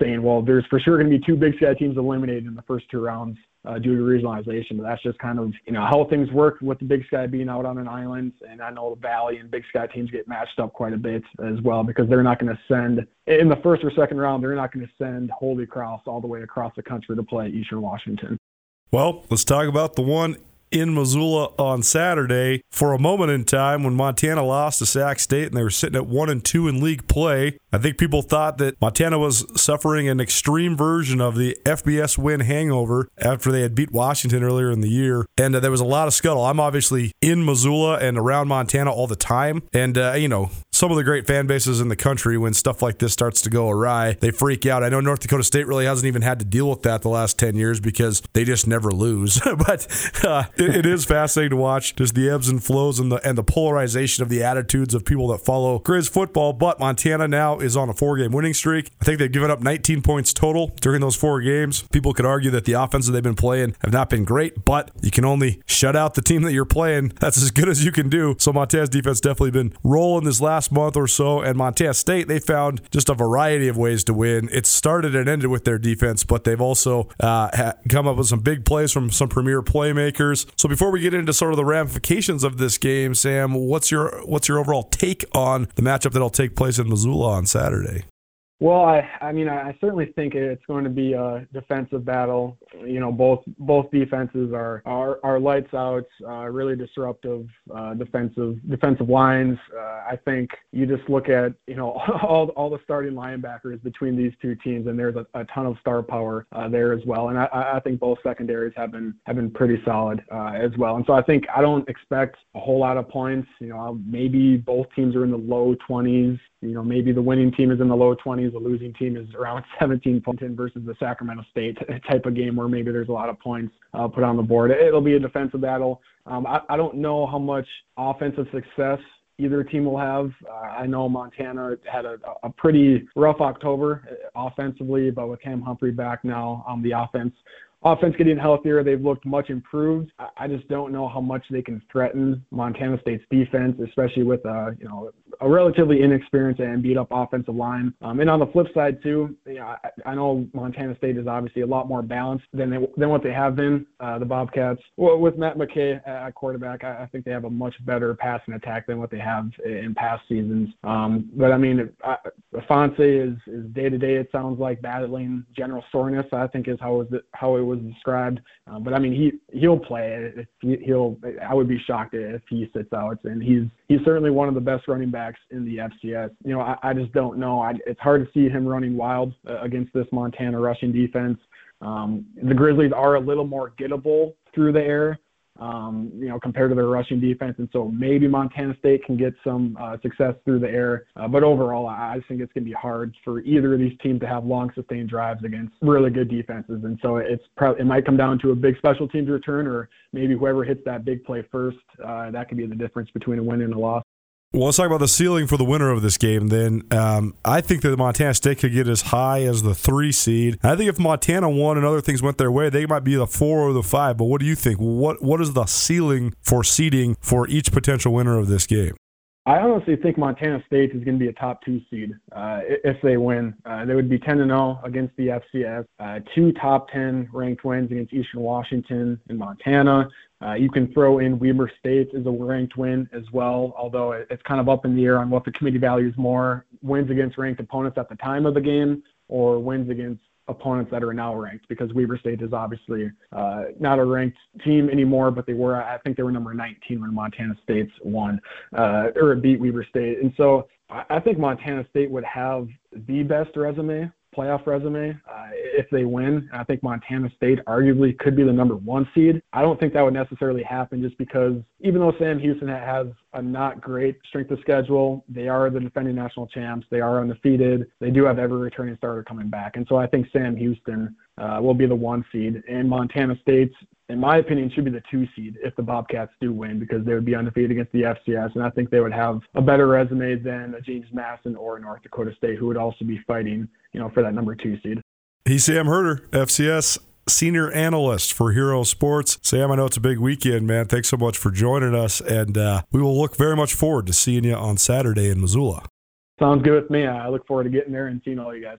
saying, well, there's for sure going to be two Big Sky teams eliminated in the first two rounds uh, due to regionalization. But that's just kind of you know how things work with the Big Sky being out on an island. And I know the Valley and Big Sky teams get matched up quite a bit as well because they're not going to send in the first or second round. They're not going to send Holy Cross all the way across the country to play Eastern Washington. Well, let's talk about the one in Missoula on Saturday for a moment in time when Montana lost to Sac State and they were sitting at one and two in league play. I think people thought that Montana was suffering an extreme version of the FBS win hangover after they had beat Washington earlier in the year, and uh, there was a lot of scuttle. I'm obviously in Missoula and around Montana all the time, and uh, you know some of the great fan bases in the country when stuff like this starts to go awry, they freak out. I know North Dakota State really hasn't even had to deal with that the last 10 years because they just never lose. but uh, it, it is fascinating to watch just the ebbs and flows and the and the polarization of the attitudes of people that follow Grizz football. But Montana now is on a four game winning streak. I think they've given up 19 points total during those four games. People could argue that the offenses they've been playing have not been great, but you can only shut out the team that you're playing. That's as good as you can do. So Montana's defense definitely been rolling this last month or so. And Montana State, they found just a variety of ways to win. It started and ended with their defense, but they've also uh, come up with some big plays from some premier playmakers. So before we get into sort of the ramifications of this game, Sam, what's your what's your overall take on the matchup that'll take place in Missoula on Saturday? Well, I, I mean, I certainly think it's going to be a defensive battle. You know, both both defenses are are, are lights out, uh, really disruptive uh, defensive defensive lines. Uh, I think you just look at you know all all the starting linebackers between these two teams, and there's a, a ton of star power uh, there as well. And I, I think both secondaries have been have been pretty solid uh, as well. And so I think I don't expect a whole lot of points. You know, maybe both teams are in the low 20s. You know, maybe the winning team is in the low 20s, the losing team is around 17 points versus the Sacramento State type of game where maybe there's a lot of points uh, put on the board. It'll be a defensive battle. Um, I, I don't know how much offensive success either team will have. Uh, I know Montana had a, a pretty rough October uh, offensively, but with Cam Humphrey back now on the offense, offense getting healthier, they've looked much improved. I just don't know how much they can threaten Montana State's defense, especially with uh, you know a relatively inexperienced and beat up offensive line. Um, and on the flip side too, you know, I, I, know Montana State is obviously a lot more balanced than they, than what they have been. Uh, the Bobcats, well, with Matt McKay at quarterback, I, I, think they have a much better passing attack than what they have in past seasons. Um, but I mean, Ifanse is is day to day. It sounds like battling general soreness. I think is how it was how it was described. Uh, but I mean, he he'll play. He'll, I would be shocked if he sits out, and he's he's certainly one of the best running backs in the FCS. You know, I, I just don't know. I, it's hard to see him running wild uh, against this Montana rushing defense. Um, the Grizzlies are a little more gettable through the air, um, you know, compared to their rushing defense. And so maybe Montana State can get some uh, success through the air. Uh, but overall, I think it's going to be hard for either of these teams to have long, sustained drives against really good defenses. And so it's probably it might come down to a big special teams return, or maybe whoever hits that big play first. Uh, that could be the difference between a win and a loss. Well, let's talk about the ceiling for the winner of this game. Then um, I think that Montana State could get as high as the three seed. I think if Montana won and other things went their way, they might be the four or the five. But what do you think? What what is the ceiling for seeding for each potential winner of this game? I honestly think Montana State is going to be a top two seed uh, if they win. Uh, they would be 10 and 0 against the FCS, uh, two top 10 ranked wins against Eastern Washington and Montana, uh, you can throw in Weber State as a ranked win as well, although it's kind of up in the air on what the committee values more wins against ranked opponents at the time of the game or wins against opponents that are now ranked because Weber State is obviously uh, not a ranked team anymore, but they were, I think they were number 19 when Montana State's won uh, or beat Weber State. And so I think Montana State would have the best resume playoff resume uh, if they win. And I think Montana State arguably could be the number one seed. I don't think that would necessarily happen just because even though Sam Houston has a not great strength of schedule, they are the defending national champs. They are undefeated. They do have every returning starter coming back. And so I think Sam Houston uh, will be the one seed. And Montana State's in my opinion, should be the two seed if the Bobcats do win because they would be undefeated against the FCS, and I think they would have a better resume than a James Madison or North Dakota State, who would also be fighting, you know, for that number two seed. He's Sam Herder, FCS senior analyst for Hero Sports. Sam, I know it's a big weekend, man. Thanks so much for joining us, and uh, we will look very much forward to seeing you on Saturday in Missoula. Sounds good with me. I look forward to getting there and seeing all you guys.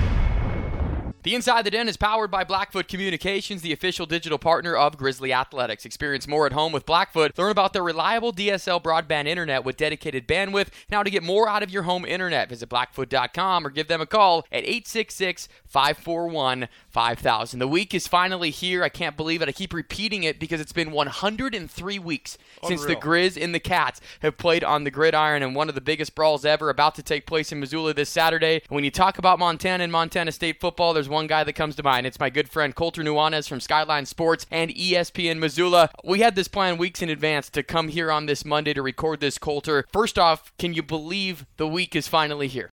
The Inside the Den is powered by Blackfoot Communications, the official digital partner of Grizzly Athletics. Experience more at home with Blackfoot. Learn about their reliable DSL broadband internet with dedicated bandwidth. Now to get more out of your home internet, visit blackfoot.com or give them a call at 866 541 5000. The week is finally here. I can't believe it. I keep repeating it because it's been 103 weeks Unreal. since the Grizz and the Cats have played on the gridiron and one of the biggest brawls ever about to take place in Missoula this Saturday. When you talk about Montana and Montana State football, there's one guy that comes to mind. It's my good friend Colter Nuanez from Skyline Sports and ESPN Missoula. We had this plan weeks in advance to come here on this Monday to record this, Colter. First off, can you believe the week is finally here?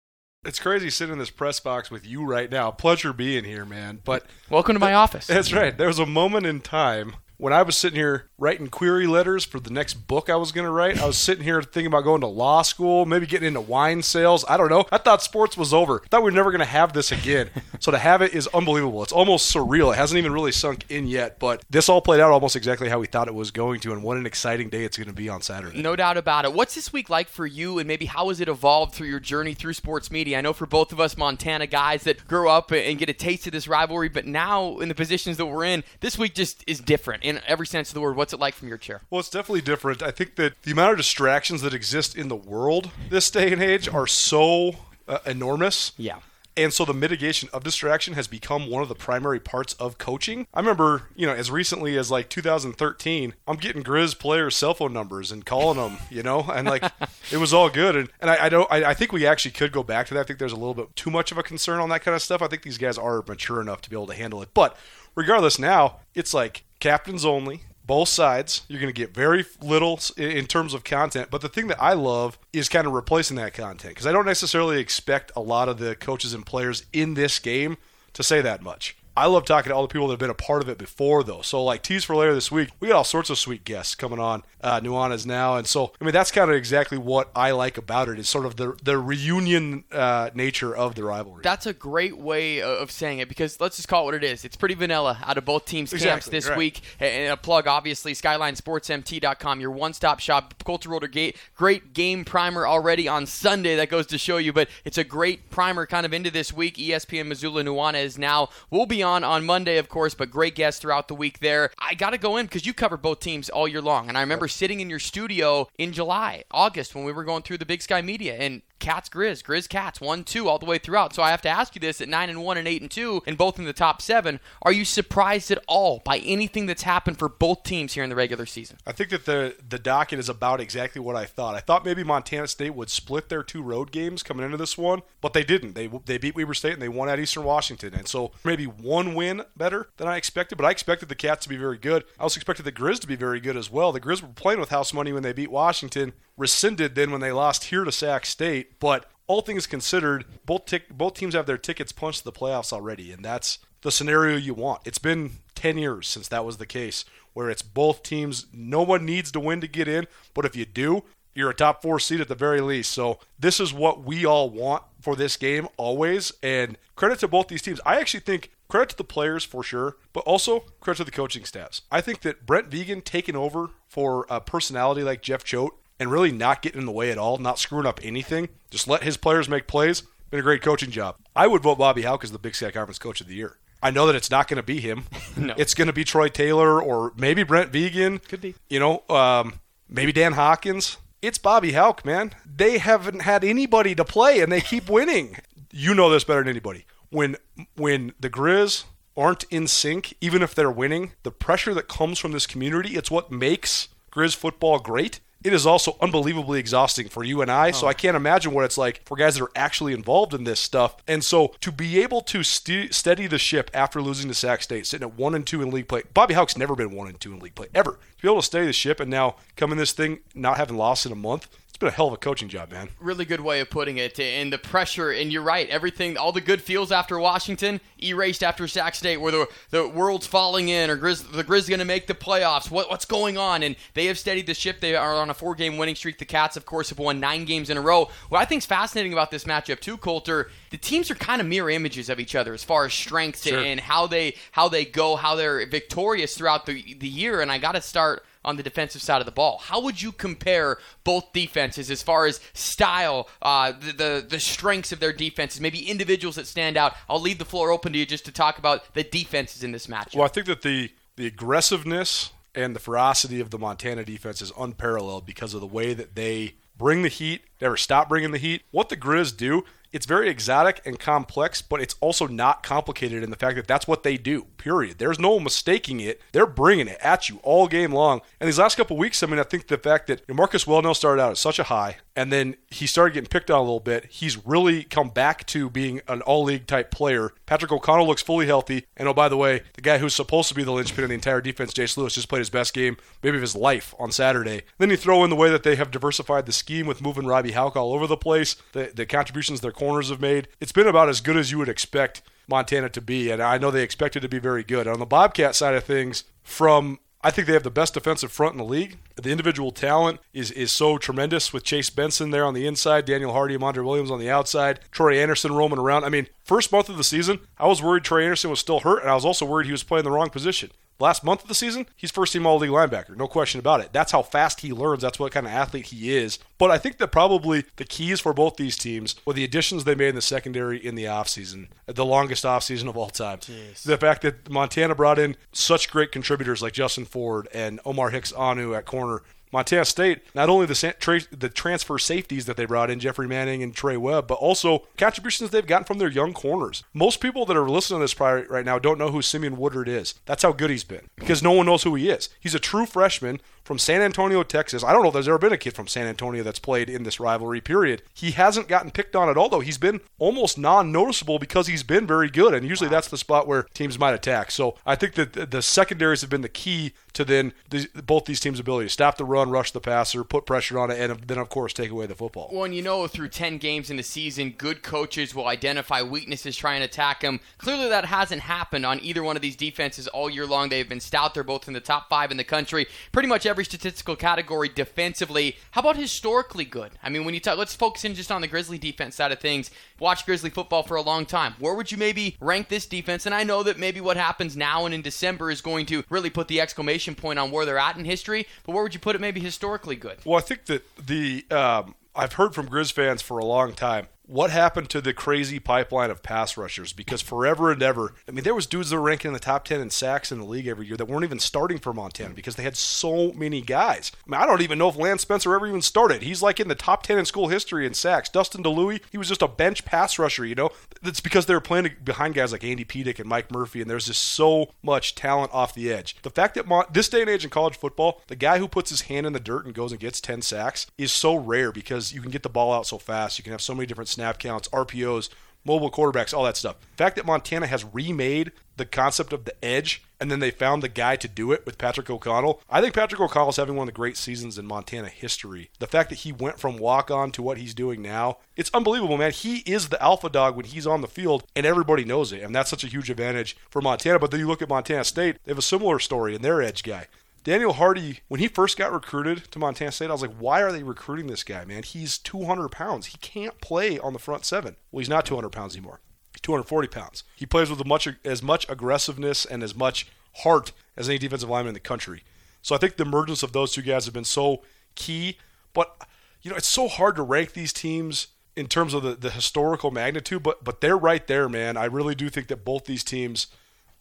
It's crazy sitting in this press box with you right now. Pleasure being here, man. But welcome to my office. That's right. There was a moment in time when I was sitting here writing query letters for the next book I was going to write, I was sitting here thinking about going to law school, maybe getting into wine sales. I don't know. I thought sports was over. I thought we were never going to have this again. so to have it is unbelievable. It's almost surreal. It hasn't even really sunk in yet, but this all played out almost exactly how we thought it was going to, and what an exciting day it's going to be on Saturday. No doubt about it. What's this week like for you, and maybe how has it evolved through your journey through sports media? I know for both of us Montana guys that grew up and get a taste of this rivalry, but now in the positions that we're in, this week just is different in every sense of the word. what's it like from your chair? Well, it's definitely different. I think that the amount of distractions that exist in the world this day and age are so uh, enormous. Yeah. And so the mitigation of distraction has become one of the primary parts of coaching. I remember, you know, as recently as like 2013, I'm getting Grizz players' cell phone numbers and calling them, you know, and like it was all good. And, and I, I don't, I, I, think we actually could go back to that. I think there's a little bit too much of a concern on that kind of stuff. I think these guys are mature enough to be able to handle it. But regardless, now it's like captains only both sides. You're going to get very little in terms of content. But the thing that I love is kind of replacing that content because I don't necessarily expect a lot of the coaches and players in this game to say that much. I love talking to all the people that have been a part of it before, though. So, like, tease for later this week, we got all sorts of sweet guests coming on uh, Nuanez now. And so, I mean, that's kind of exactly what I like about it is sort of the, the reunion uh, nature of the rivalry. That's a great way of saying it because let's just call it what it is. It's pretty vanilla out of both teams' camps this right. week. And a plug, obviously, SkylineSportsMT.com, your one stop shop. Colter Roller Gate, great game primer already on Sunday that goes to show you, but it's a great primer kind of into this week. ESPN Missoula Nuanez now will be on on Monday, of course, but great guests throughout the week there. I got to go in because you covered both teams all year long. And I remember sitting in your studio in July, August, when we were going through the Big Sky Media, and Cats Grizz, Grizz Cats, one two all the way throughout. So I have to ask you this: at nine and one and eight and two, and both in the top seven, are you surprised at all by anything that's happened for both teams here in the regular season? I think that the the docket is about exactly what I thought. I thought maybe Montana State would split their two road games coming into this one, but they didn't. They they beat Weber State and they won at Eastern Washington, and so maybe one win better than I expected. But I expected the Cats to be very good. I also expected the Grizz to be very good as well. The Grizz were playing with house money when they beat Washington, rescinded then when they lost here to Sac State, but all things considered, both tic- both teams have their tickets punched to the playoffs already, and that's the scenario you want. It's been 10 years since that was the case, where it's both teams. No one needs to win to get in, but if you do, you're a top four seed at the very least. So this is what we all want for this game always. And credit to both these teams. I actually think credit to the players for sure, but also credit to the coaching staffs. I think that Brent Vigen taking over for a personality like Jeff Choate and really not getting in the way at all, not screwing up anything, just let his players make plays. Been a great coaching job. I would vote Bobby Hauck as the Big Sky Conference Coach of the Year. I know that it's not going to be him. no. It's going to be Troy Taylor or maybe Brent Vigen. Could be. You know, um, maybe Dan Hawkins. It's Bobby Hauck, man. They haven't had anybody to play, and they keep winning. You know this better than anybody. When when the Grizz aren't in sync, even if they're winning, the pressure that comes from this community, it's what makes Grizz football great it is also unbelievably exhausting for you and I. Oh. So I can't imagine what it's like for guys that are actually involved in this stuff. And so to be able to st- steady the ship after losing to Sac State, sitting at one and two in league play, Bobby Hauck's never been one and two in league play ever. To be able to steady the ship and now come in this thing not having lost in a month, it's been a hell of a coaching job, man. Really good way of putting it. And the pressure, and you're right, everything, all the good feels after Washington, erased after Sac State, where the, the world's falling in, or Grizz, the Grizz going to make the playoffs. What, what's going on? And they have steadied the ship. They are on a four game winning streak. The Cats, of course, have won nine games in a row. What I think is fascinating about this matchup, too, Colter, the teams are kind of mirror images of each other as far as strengths sure. and how they how they go, how they're victorious throughout the, the year. And I got to start on the defensive side of the ball. How would you compare both defenses as far as style, uh, the, the, the strengths of their defenses, maybe individuals that stand out? I'll leave the floor open to you just to talk about the defenses in this match. Well, I think that the the aggressiveness and the ferocity of the Montana defense is unparalleled because of the way that they bring the heat, never stop bringing the heat. What the Grizz do it's very exotic and complex, but it's also not complicated in the fact that that's what they do. Period. There's no mistaking it. They're bringing it at you all game long. And these last couple weeks, I mean, I think the fact that Marcus Welnel started out at such a high, and then he started getting picked on a little bit. He's really come back to being an all-league type player. Patrick O'Connell looks fully healthy, and oh by the way, the guy who's supposed to be the linchpin of the entire defense, Jace Lewis, just played his best game, maybe of his life, on Saturday. Then you throw in the way that they have diversified the scheme with moving Robby Hauck all over the place, the, the contributions their corners have made. It's been about as good as you would expect Montana to be, and I know they expected to be very good. On the Bobcat side of things, from I think they have the best defensive front in the league. The individual talent is is so tremendous with Chase Benson there on the inside, Daniel Hardy, Amandre Williams on the outside, Troy Anderson roaming around. I mean, first month of the season, I was worried Troy Anderson was still hurt, and I was also worried he was playing the wrong position. Last month of the season, he's first team all league linebacker. No question about it. That's how fast he learns. That's what kind of athlete he is. But I think that probably the keys for both these teams were the additions they made in the secondary in the offseason, the longest offseason of all time. Jeez. The fact that Montana brought in such great contributors like Justin Ford and Omar Hicks Onu at corner Montana State, not only the tra- the transfer safeties that they brought in, Jeffrey Manning and Trey Webb, but also contributions they've gotten from their young corners. Most people that are listening to this right now don't know who Simeon Woodard is. That's how good he's been because no one knows who he is. He's a true freshman from San Antonio, Texas. I don't know if there's ever been a kid from San Antonio that's played in this rivalry, period. He hasn't gotten picked on at all, though. He's been almost non noticeable because he's been very good, and usually wow. that's the spot where teams might attack. So I think that the secondaries have been the key to then the, both these teams' ability to stop the run, rush the passer, put pressure on it, and then, of course, take away the football. Well, and you know, through 10 games in the season, good coaches will identify weaknesses, try and attack them. Clearly, that hasn't happened on either one of these defenses all year long. They've been stout. They're both in the top five in the country. Pretty much every statistical category category defensively. How about historically good? I mean, when you talk, let's focus in just on the Grizzly defense side of things. Watch Grizzly football for a long time. Where would you maybe rank this defense? And I know that maybe what happens now and in December is going to really put the exclamation point on where they're at in history. But where would you put it? Maybe historically good. Well, I think that the um, I've heard from Grizz fans for a long time what happened to the crazy pipeline of pass rushers? Because forever and ever, I mean, there was dudes that were ranking in the top ten in sacks in the league every year that weren't even starting for Montana because they had so many guys. I mean, I don't even know if Lance Spencer ever even started. He's like in the top ten in school history in sacks. Dustin DeLuey, he was just a bench pass rusher. You know, that's because they were playing behind guys like Andy Pedic and Mike Murphy, and there's just so much talent off the edge. The fact that Mon- this day and age in college football, the guy who puts his hand in the dirt and goes and gets ten sacks is so rare because you can get the ball out so fast. You can have so many different snap counts, RPOs, mobile quarterbacks, all that stuff. The fact that Montana has remade the concept of the edge and then they found the guy to do it with Patrick O'Connell. I think Patrick O'Connell is having one of the great seasons in Montana history. The fact that he went from walk on to what he's doing now, it's unbelievable, man. He is the alpha dog when he's on the field, and everybody knows it. And that's such a huge advantage for Montana. But then you look at Montana State, they have a similar story in their edge guy. Daniel Hardy, when he first got recruited to Montana State, I was like, why are they recruiting this guy, man? He's 200 pounds. He can't play on the front seven. Well, he's not 200 pounds anymore. He's 240 pounds. He plays with much, as much aggressiveness and as much heart as any defensive lineman in the country. So I think the emergence of those two guys have been so key. But, you know, it's so hard to rank these teams in terms of the, the historical magnitude, but but they're right there, man. I really do think that both these teams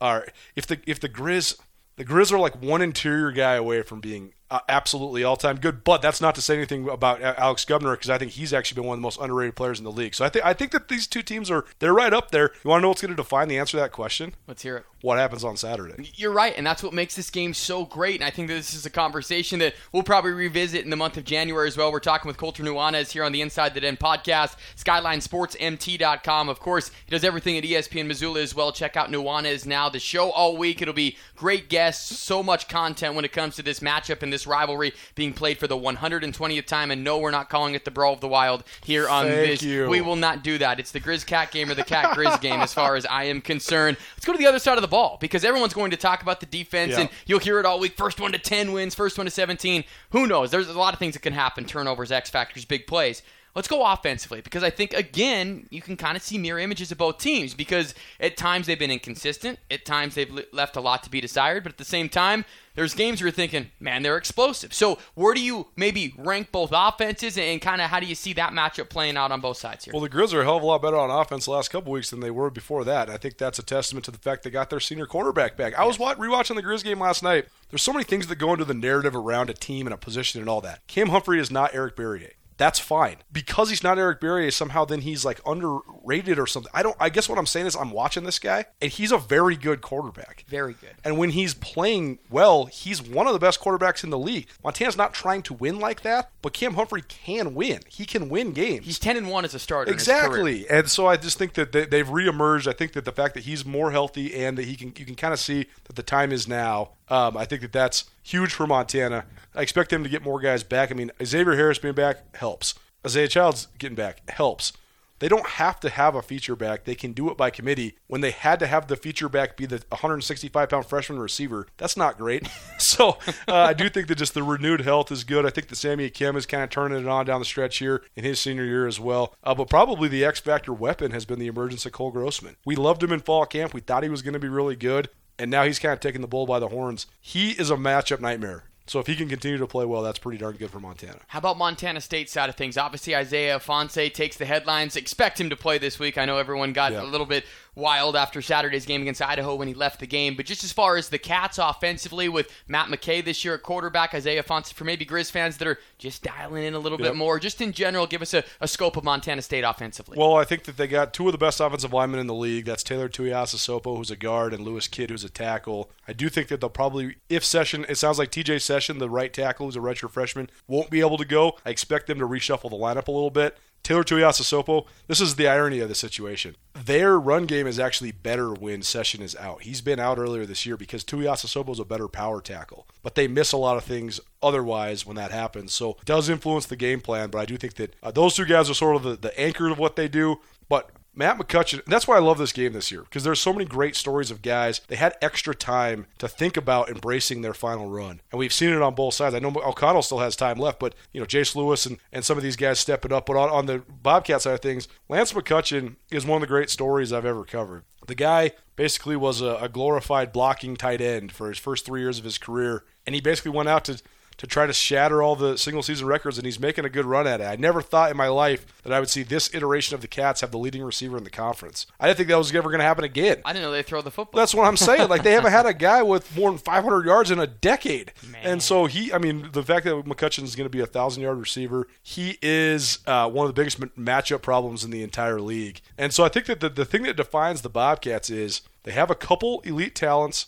are if the if the Grizz the Grizz are like one interior guy away from being uh, absolutely all time good. But that's not to say anything about Alex Gubner because I think he's actually been one of the most underrated players in the league. So I think I think that these two teams are they're right up there. You want to know what's going to define the answer to that question? Let's hear it. What happens on Saturday? You're right, and that's what makes this game so great. And I think that this is a conversation that we'll probably revisit in the month of January as well. We're talking with Colter Nuanez here on the Inside the Den podcast, SkylineSportsMT.com. Of course, he does everything at ESPN Missoula as well. Check out Nuanez now. The show all week. It'll be great guests, so much content when it comes to this matchup and this rivalry being played for the 120th time. And no, we're not calling it the Brawl of the Wild here on Thank this. you. We will not do that. It's the Grizz Cat game or the Cat Grizz game as far as I am concerned. Let's go to the other side of the ball because everyone's going to talk about the defense Yeah. and you'll hear it all week. First one to 10 wins, first one to 17. Who knows? There's a lot of things that can happen turnovers, X factors, big plays. Let's go offensively because I think, again, you can kind of see mirror images of both teams because at times they've been inconsistent. At times they've left a lot to be desired. But at the same time, there's games where you're thinking, man, they're explosive. So where do you maybe rank both offenses and kind of how do you see that matchup playing out on both sides here? Well, the Grizz are a hell of a lot better on offense the last couple weeks than they were before that. I think that's a testament to the fact they got their senior quarterback back. I was rewatching the Grizz game last night. There's so many things that go into the narrative around a team and a position and all that. Cam Humphrey is not Eric Berrier. That's fine. Because he's not Eric Berry, somehow then he's like underrated or something. I don't I guess what I'm saying is I'm watching this guy and he's a very good quarterback. Very good. And when he's playing well, he's one of the best quarterbacks in the league. Montana's not trying to win like that, but Cam Humphrey can win. He can win games. He's 10 and 1 as a starter. Exactly, and so I just think that they, they've reemerged. I think that the fact that he's more healthy and that he can, you can kind of see that the time is now. Um, I think that that's huge for Montana. I expect them to get more guys back. I mean, Xavier Harris being back helps. Isaiah Childs getting back helps. They don't have to have a feature back. They can do it by committee. When they had to have the feature back be the 165 pound freshman receiver, that's not great. so uh, I do think that just the renewed health is good. I think that Sammy Akem is kind of turning it on down the stretch here in his senior year as well. Uh, but probably the X factor weapon has been the emergence of Cole Grossman. We loved him in fall camp. We thought he was going to be really good, and now he's kind of taking the bull by the horns. He is a matchup nightmare. So if he can continue to play well, that's pretty darn good for Montana. How about Montana State side of things? Obviously, Isaiah Ifanse takes the headlines. Expect him to play this week. I know everyone got Yeah. a little bit wild after Saturday's game against Idaho when he left the game. But just as far as the Cats offensively with Matt McKay this year at quarterback, Isaiah Ifanse, for maybe Grizz fans that are just dialing in a little Yep. bit more, just in general, give us a, a scope of Montana State offensively. Well, I think that they got two of the best offensive linemen in the league. That's Taylor Tuiasosopo, who's a guard, and Lewis Kidd, who's a tackle. I do think that they'll probably, if Session, it sounds like TJ Session, the right tackle, who's a redshirt freshman, won't be able to go. I expect them to reshuffle the lineup a little bit. Taylor Tuiasosopo, this is the irony of the situation. Their run game is actually better when Session is out. He's been out earlier this year because Tuiasosopo is a better power tackle, but they miss a lot of things otherwise when that happens. So it does influence the game plan, but I do think that uh, those two guys are sort of the, the anchor of what they do. But Matt McCutcheon, that's why I love this game this year because there's so many great stories of guys. They had extra time to think about embracing their final run, and we've seen it on both sides. I know O'Connell still has time left, but you know Jace Lewis and, and some of these guys stepping up. But on, on the Bobcat side of things, Lance McCutcheon is one of the great stories I've ever covered. The guy basically was a, a glorified blocking tight end for his first three years of his career, and he basically went out to to try to shatter all the single season records, and he's making a good run at it. I never thought in my life that I would see this iteration of the Cats have the leading receiver in the conference. I didn't think that was ever going to happen again. I didn't know they throw the football. That's what I'm saying. Like they haven't had a guy with more than 500 yards in a decade, and so he. I mean, the fact that McCutcheon is going to be a thousand yard receiver, he is uh, one of the biggest m- matchup problems in the entire league. And so I think that the, the thing that defines the Bobcats is they have a couple elite talents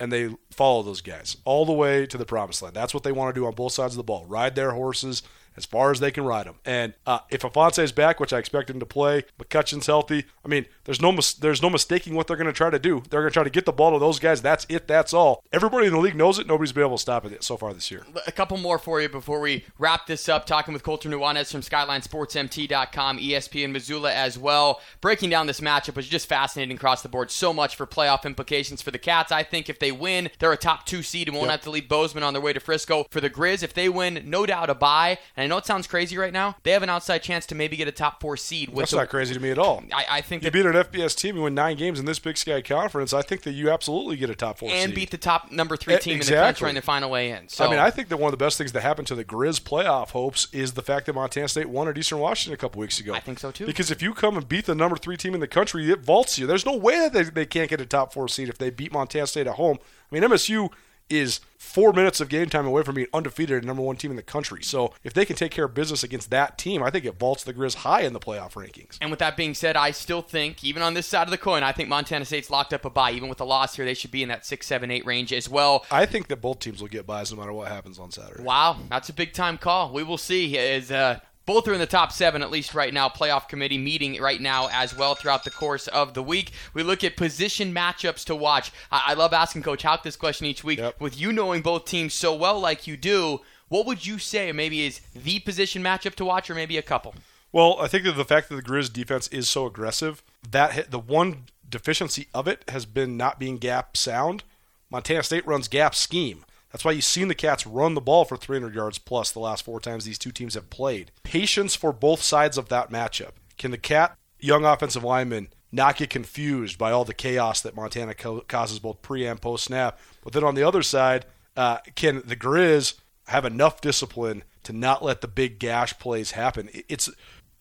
and they follow those guys all the way to the promised land. That's what they want to do on both sides of the ball. Ride their horses as far as they can ride them. And uh, if Ifanse is back, which I expect him to play, McCutcheon's healthy. I mean, there's no mis- there's no mistaking what they're going to try to do. They're going to try to get the ball to those guys. That's it. That's all. Everybody in the league knows it. Nobody's been able to stop it so far this year. a couple more for you before we wrap this up. Talking with Colter Nuanez from SkylineSportsMT.com, ESPN Missoula as well. Breaking down this matchup was just fascinating across the board. So much for playoff implications for the Cats. I think if they win, they're a top two seed and won't Yep. have to leave Bozeman on their way to Frisco. For the Grizz, if they win, no doubt a bye. And know it sounds crazy right now. They have an outside chance to maybe get a top four seed. With That's the, not crazy to me at all. I, I think You beat an FBS team, you win nine games in this Big Sky Conference. I think that you absolutely get a top four and seed. beat the top number three team in the exactly. country in their final way in. So I mean, I think that one of the best things that happened to the Grizz playoff hopes is the fact that Montana State won at Eastern Washington a couple weeks ago. I think so, too. Because if you come and beat the number three team in the country, it vaults you. There's no way that they, they can't get a top four seed if they beat Montana State at home. I mean, MSU is four minutes of game time away from being undefeated and number one team in the country. So if they can take care of business against that team, I think it vaults the Grizz high in the playoff rankings. And with that being said, I still think, even on this side of the coin, I think Montana State's locked up a bye. Even with the loss here, they should be in that six, seven, eight range as well. I think that both teams will get buys no matter what happens on Saturday. Wow, that's a big time call. We will see. As uh, both are in the top seven, at least right now. Playoff committee meeting right now as well throughout the course of the week. We look at position matchups to watch. I, I love asking Coach Hauck this question each week. Yep. With you knowing both teams so well, like you do, what would you say maybe is the position matchup to watch, or maybe a couple? Well, I think that the fact that the Grizz defense is so aggressive, that hit, the one deficiency of it has been not being gap sound. Montana State runs gap scheme. That's why you've seen the Cats run the ball for 300 yards plus the last four times these two teams have played. Patience for both sides of that matchup. Can the Cat young offensive lineman not get confused by all the chaos that Montana co- causes both pre and post snap? But then on the other side, uh, can the Grizz have enough discipline to not let the big gash plays happen? It's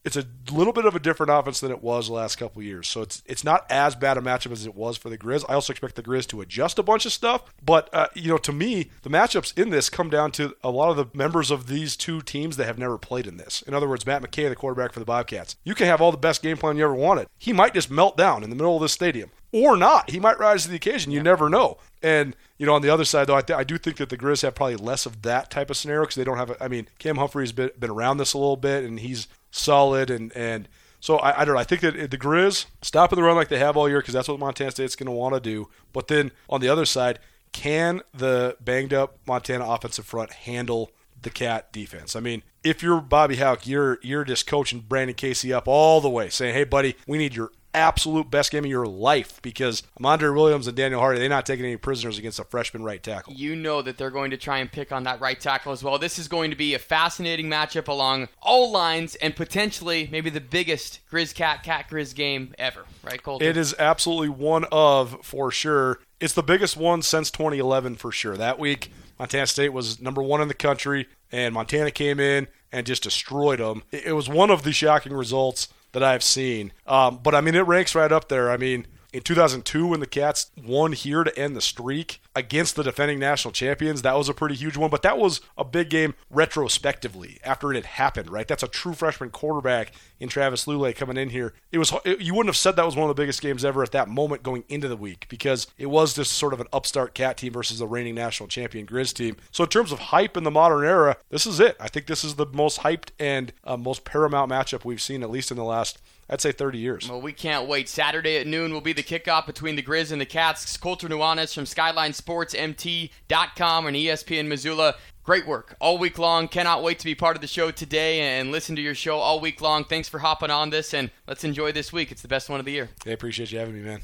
it's a little bit of a different offense than it was the last couple of years. So it's it's not as bad a matchup as it was for the Grizz. I also expect the Grizz to adjust a bunch of stuff. But uh, you know, to me, the matchups in this come down to a lot of the members of these two teams that have never played in this. In other words, Matt McKay, the quarterback for the Bobcats. You can have all the best game plan you ever wanted. He might just melt down in the middle of this stadium. Or not. He might rise to the occasion. You never know. And, you know, on the other side, though, I, th- I do think that the Grizz have probably less of that type of scenario because they don't have, a, I mean, Cam Humphrey's been, been around this a little bit and he's solid and, and so I, I don't know. I think that the Grizz stop stopping the run like they have all year because that's what Montana State's going to want to do. But then on the other side, can the banged up Montana offensive front handle the Cat defense? I mean, if you're Bobby Hauck, you're you're just coaching Brandon Casey up all the way, saying, "Hey, buddy, we need your absolute best game of your life because Amandre Williams and Daniel Hardy, they're not taking any prisoners against a freshman right tackle." You know that they're going to try and pick on that right tackle as well. This is going to be a fascinating matchup along all lines and potentially maybe the biggest Grizz Cat Cat Grizz game ever, right, Colter? It is absolutely one of for sure. It's the biggest one since 2011 for sure. That week, Montana State was number one in the country, and Montana came in and just destroyed them. It it was one of the shocking results that I've seen. Um, but I mean, it ranks right up there. I mean, in 2002, when the Cats won here to end the streak against the defending national champions, that was a pretty huge one. But that was a big game retrospectively after it had happened, right? That's a true freshman quarterback in Travis Lulay coming in here. It was it, you wouldn't have said that was one of the biggest games ever at that moment going into the week because it was just sort of an upstart Cat team versus the reigning national champion Grizz team. So in terms of hype in the modern era, this is it. I think this is the most hyped and uh, most paramount matchup we've seen at least in the last I'd say 30 years. Well, we can't wait. Saturday at noon will be the kickoff between the Grizz and the Cats. Colter Nuanez from SkylineSportsMT.com and ESPN Missoula. Great work all week long. Cannot wait to be part of the show today and listen to your show all week long. Thanks for hopping on this, and let's enjoy this week. It's the best one of the year. I appreciate you having me, man.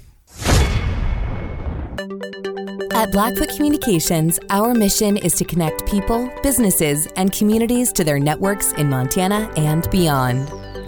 At Blackfoot Communications, our mission is to connect people, businesses, and communities to their networks in Montana and beyond.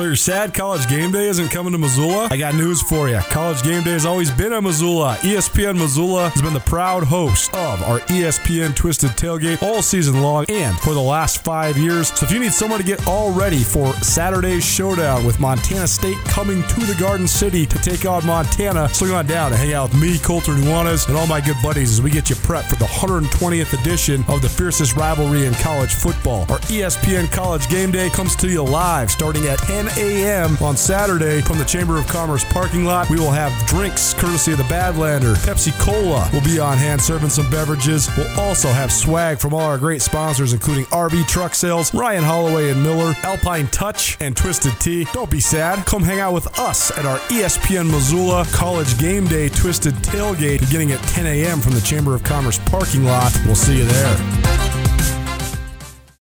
So your sad college game day isn't coming to Missoula? I got news for you. College game day has always been in Missoula. ESPN Missoula has been the proud host of our ESPN Twisted Tailgate all season long and for the last five years. So if you need someone to get all ready for Saturday's showdown with Montana State coming to the Garden City to take on Montana, swing on down and hang out with me, Colter Nuanez, and all my good buddies as we get you prepped for the 120th edition of the fiercest rivalry in college football. Our ESPN College Game Day comes to you live starting at 10 a.m. on Saturday from the Chamber of Commerce parking lot. We will have drinks courtesy of the Badlander. Pepsi Cola will be on hand serving some beverages. We'll also have swag from all our great sponsors, including RV Truck Sales, Ryan Holloway and Miller, Alpine Touch, and Twisted Tea. Don't be sad. Come hang out with us at our ESPN Missoula College Game Day Twisted Tailgate beginning at 10 a.m. from the Chamber of Commerce parking lot. We'll see you there.